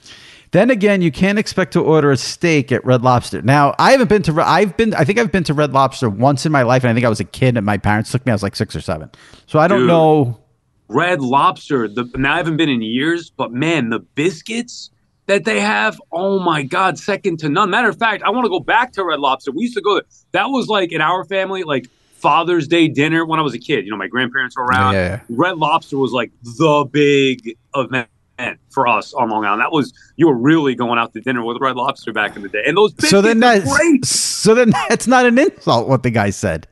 [SPEAKER 4] Then again, you can't expect to order a steak at Red Lobster. Now, I haven't been to. I've been. I think I've been to Red Lobster once in my life, and I think I was a kid, and my parents took me. I was like six or seven, so I don't
[SPEAKER 11] Dude.
[SPEAKER 4] know.
[SPEAKER 11] Red Lobster. The now I haven't been in years, but man, the biscuits that they have, oh my god, second to none. Matter of fact, I want to go back to Red Lobster. We used to go there. That was like in our family, like Father's Day dinner when I was a kid. You know, my grandparents were around.
[SPEAKER 4] Yeah,
[SPEAKER 11] Red Lobster was like the big event for us on Long Island. That was you were really going out to dinner with Red Lobster back in the day. And those
[SPEAKER 4] So then that's
[SPEAKER 11] great.
[SPEAKER 4] so then that's not an insult. What the guy said.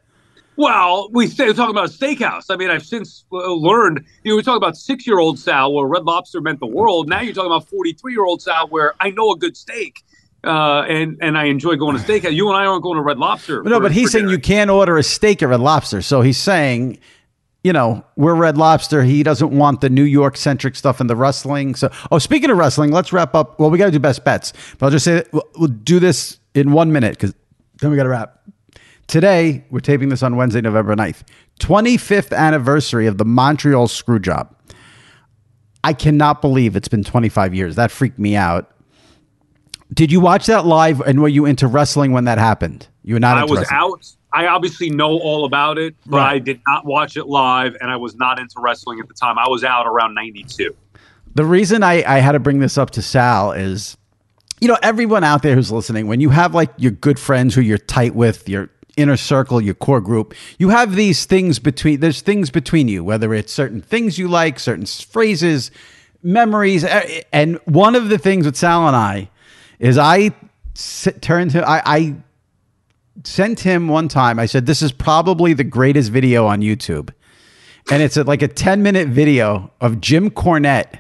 [SPEAKER 11] Well, we say, we're talking about a steakhouse. I mean, I've since uh, learned, you know, we're talking about six year old Sal where Red Lobster meant the world. Now you're talking about 43 year old Sal where I know a good steak uh, and, and I enjoy going to steakhouse. You and I aren't going to Red Lobster.
[SPEAKER 4] No,
[SPEAKER 11] for-
[SPEAKER 4] but he's saying
[SPEAKER 11] dinner.
[SPEAKER 4] you can't order a steak at Red Lobster. So he's saying, you know, we're Red Lobster. He doesn't want the New York centric stuff and the wrestling. So, oh, speaking of wrestling, let's wrap up. Well, we got to do best bets, but I'll just say we'll, we'll do this in one minute because then we got to wrap. Today, we're taping this on Wednesday, November 9th, 25th anniversary of the Montreal screw job. I cannot believe it's been 25 years. That freaked me out. Did you watch that live? And were you into wrestling when that happened? You were not.
[SPEAKER 11] I was out. I obviously know all about it, but
[SPEAKER 4] Right.
[SPEAKER 11] I did not watch it live, and I was not into wrestling at the time. I was out around '92.
[SPEAKER 4] The reason I, I had to bring this up to Sal is, you know, everyone out there who's listening, when you have like your good friends who you're tight with, your inner circle, your core group, you have these things between, there's things between you, whether it's certain things you like, certain phrases, memories. eh, And one of the things with Sal and I is I turned to, I, I sent him one time, I said, this is probably the greatest video on YouTube. And it's a, like a 10 minute video of Jim Cornette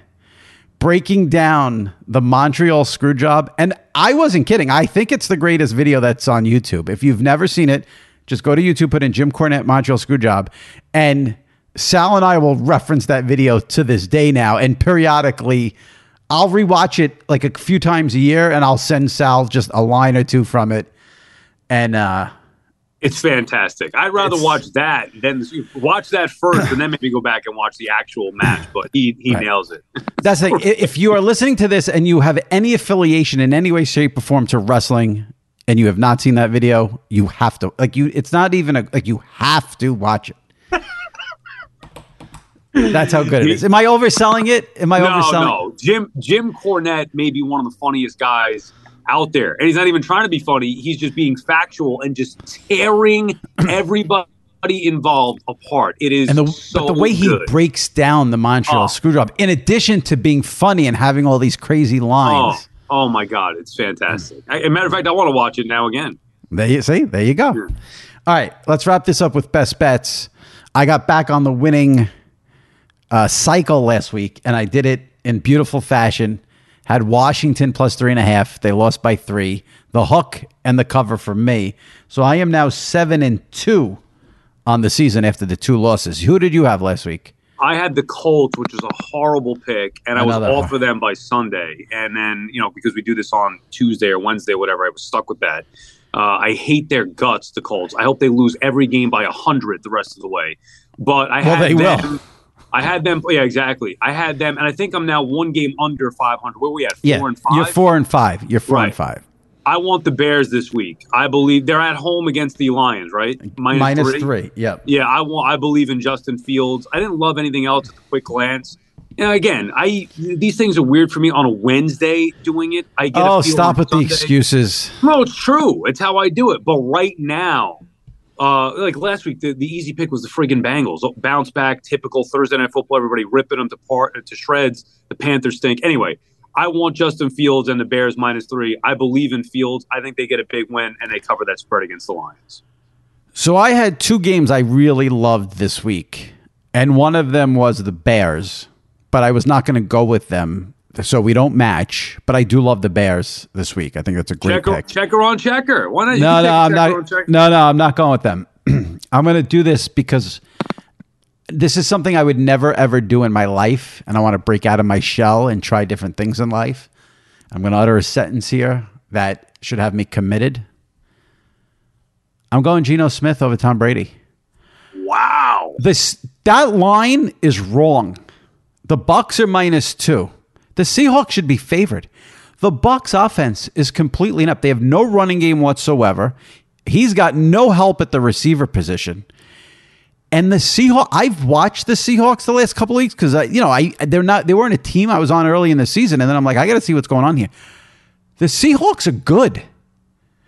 [SPEAKER 4] breaking down the Montreal screw job. And I wasn't kidding. I think it's the greatest video that's on YouTube. If you've never seen it, just go to YouTube, put in Jim Cornette Montreal screw job. And Sal and I will reference that video to this day now. And periodically, I'll rewatch it like a few times a year and I'll send Sal just a line or two from it. And, uh,
[SPEAKER 11] It's fantastic. I'd rather watch that than watch that first, and then maybe go back and watch the actual match. But he he nails it.
[SPEAKER 4] That's. I- If you are listening to this and you have any affiliation in any way, shape, or form to wrestling, and you have not seen that video, you have to like you. It's not even a like you have to watch it. That's how good it is. Am I overselling it? Am I
[SPEAKER 11] no,
[SPEAKER 4] overselling?
[SPEAKER 11] no. No, Jim Jim Cornette may be one of the funniest guys out there, and he's not even trying to be funny. He's just being factual and just tearing everybody involved apart. It is
[SPEAKER 4] And the
[SPEAKER 11] so
[SPEAKER 4] but the way he breaks down the Montreal
[SPEAKER 11] Oh.
[SPEAKER 4] screw job, in addition to being funny and having all these crazy lines.
[SPEAKER 11] Oh, oh my god, it's fantastic. I, as a matter of fact, I want to watch it now again.
[SPEAKER 4] There you see, there you go. All right, let's wrap this up with best bets. I got back on the winning uh, cycle last week, and I did it in beautiful fashion. Had Washington plus three and a half. They lost by three. The hook and the cover for me. So I am now seven and two on the season after the two losses. Who did you have last week?
[SPEAKER 11] I had the Colts, which was a horrible pick, and I was off for them by Sunday. And then, you know, because we do this on Tuesday or Wednesday, whatever, I was stuck with that. Uh, I hate their guts, the Colts. I hope they lose every game by 100 the rest of the way. But I
[SPEAKER 4] Well,
[SPEAKER 11] had
[SPEAKER 4] they will.
[SPEAKER 11] I had them. Yeah, exactly. I had them, and I think I'm now one game under 500. Where we at? Four
[SPEAKER 4] Yeah,
[SPEAKER 11] and 5
[SPEAKER 4] you're four and five. You're four and five.
[SPEAKER 11] I want the Bears this week. I believe they're at home against the Lions, right? Minus
[SPEAKER 4] Minus three. Yep.
[SPEAKER 11] Yeah, Yeah. I want. I believe in Justin Fields. I didn't love anything else at the quick glance. And again, I these things are weird for me on a Wednesday doing it. I get
[SPEAKER 4] Oh, stop with the excuses.
[SPEAKER 11] No, it's true. It's how I do it. But right now, uh, like last week, the, the easy pick was the friggin' Bengals. Oh, Bounce back, typical Thursday night football. Everybody ripping them to part to shreds. The Panthers stink. Anyway, I want Justin Fields and the Bears minus three. I believe in Fields. I think they get a big win and they cover that spread against the Lions.
[SPEAKER 4] So I had two games I really loved this week, and one of them was the Bears, but I was not going to go with them, so we don't match. But I do love the Bears this week. I think that's a great
[SPEAKER 11] Checker,
[SPEAKER 4] pick.
[SPEAKER 11] checker on checker. Why not? you
[SPEAKER 4] No, no, I'm not.
[SPEAKER 11] checker.
[SPEAKER 4] No, no, I'm not going with them. I'm going to do this because this is something I would never ever do in my life, and I want to break out of my shell and try different things in life. I'm going to utter a sentence here that should have me committed. I'm going Geno Smith over Tom Brady.
[SPEAKER 11] Wow.
[SPEAKER 4] This that line is wrong. The Bucs are minus two. The Seahawks should be favored. The Bucs offense is completely up. They have no running game whatsoever. He's got no help at the receiver position. And the Seahawks, I've watched the Seahawks the last couple of weeks because you know I they're not they weren't a team I was on early in the season, and then I'm like I got to see what's going on here. The Seahawks are good.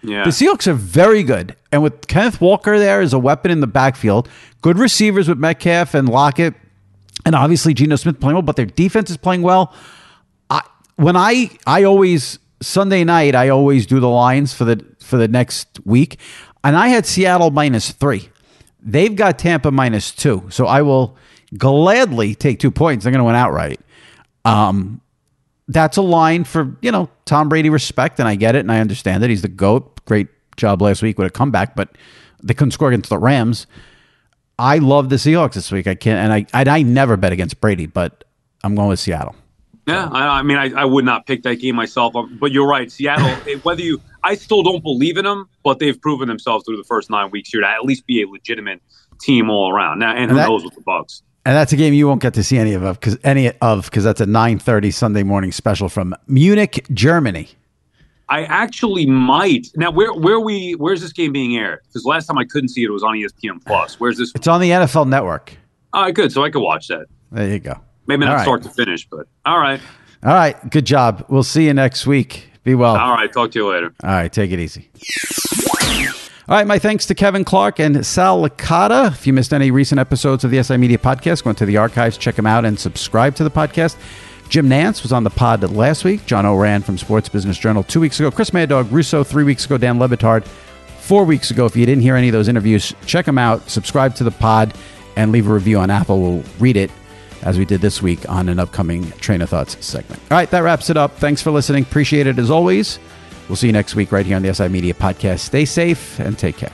[SPEAKER 11] Yeah.
[SPEAKER 4] The Seahawks are very good. And with Kenneth Walker there as a weapon in the backfield, good receivers with Metcalf and Lockett, and obviously Geno Smith playing well, but their defense is playing well. When I I always Sunday night I always do the lines for the for the next week, and I had Seattle minus three. They've got Tampa minus two, so I will gladly take two points. They're going to win outright. Um, that's a line for you know Tom Brady respect, and I get it, and I understand it. He's the goat. Great job last week with a comeback, but they couldn't score against the Rams. I love the Seahawks this week. I can't, and I and I never bet against Brady, but I'm going with Seattle.
[SPEAKER 11] Yeah, I, I mean, I, I would not pick that game myself, um, but you're right. Seattle, whether you, I still don't believe in them, but they've proven themselves through the first nine weeks here to at least be a legitimate team all around. Now, and who
[SPEAKER 4] And that-
[SPEAKER 11] knows with the Bucs?
[SPEAKER 4] And that's a game you won't get to see any of because any of because that's a 9:30 Sunday morning special from Munich, Germany.
[SPEAKER 11] I actually might. Now, where where we where's this game being aired? Because last time I couldn't see it, it was on ESPN Plus. Where's this?
[SPEAKER 4] It's on the NFL Network.
[SPEAKER 11] All right, good. So I could watch that.
[SPEAKER 4] There you go.
[SPEAKER 11] Maybe not
[SPEAKER 4] right.
[SPEAKER 11] start to finish, but all right.
[SPEAKER 4] All right. Good job. We'll see you next week. Be well.
[SPEAKER 11] All right. Talk to you later.
[SPEAKER 4] All right, take it easy. All right, my thanks to Kevin Clark and Sal Licata. If you missed any recent episodes of the SI Media Podcast, go into the archives, check them out, and subscribe to the podcast. Jim Nantz was on the pod last week. John Ourand from Sports Business Journal two weeks ago. Chris Mad Dog Russo three weeks ago. Dan Le Batard four weeks ago. If you didn't hear any of those interviews, check them out. Subscribe to the pod and leave a review on Apple. We'll read it as we did this week on an upcoming Traina Thoughts segment. All right, that wraps it up. Thanks for listening. Appreciate it as always. We'll see you next week right here on the SI Media Podcast. Stay safe and take care.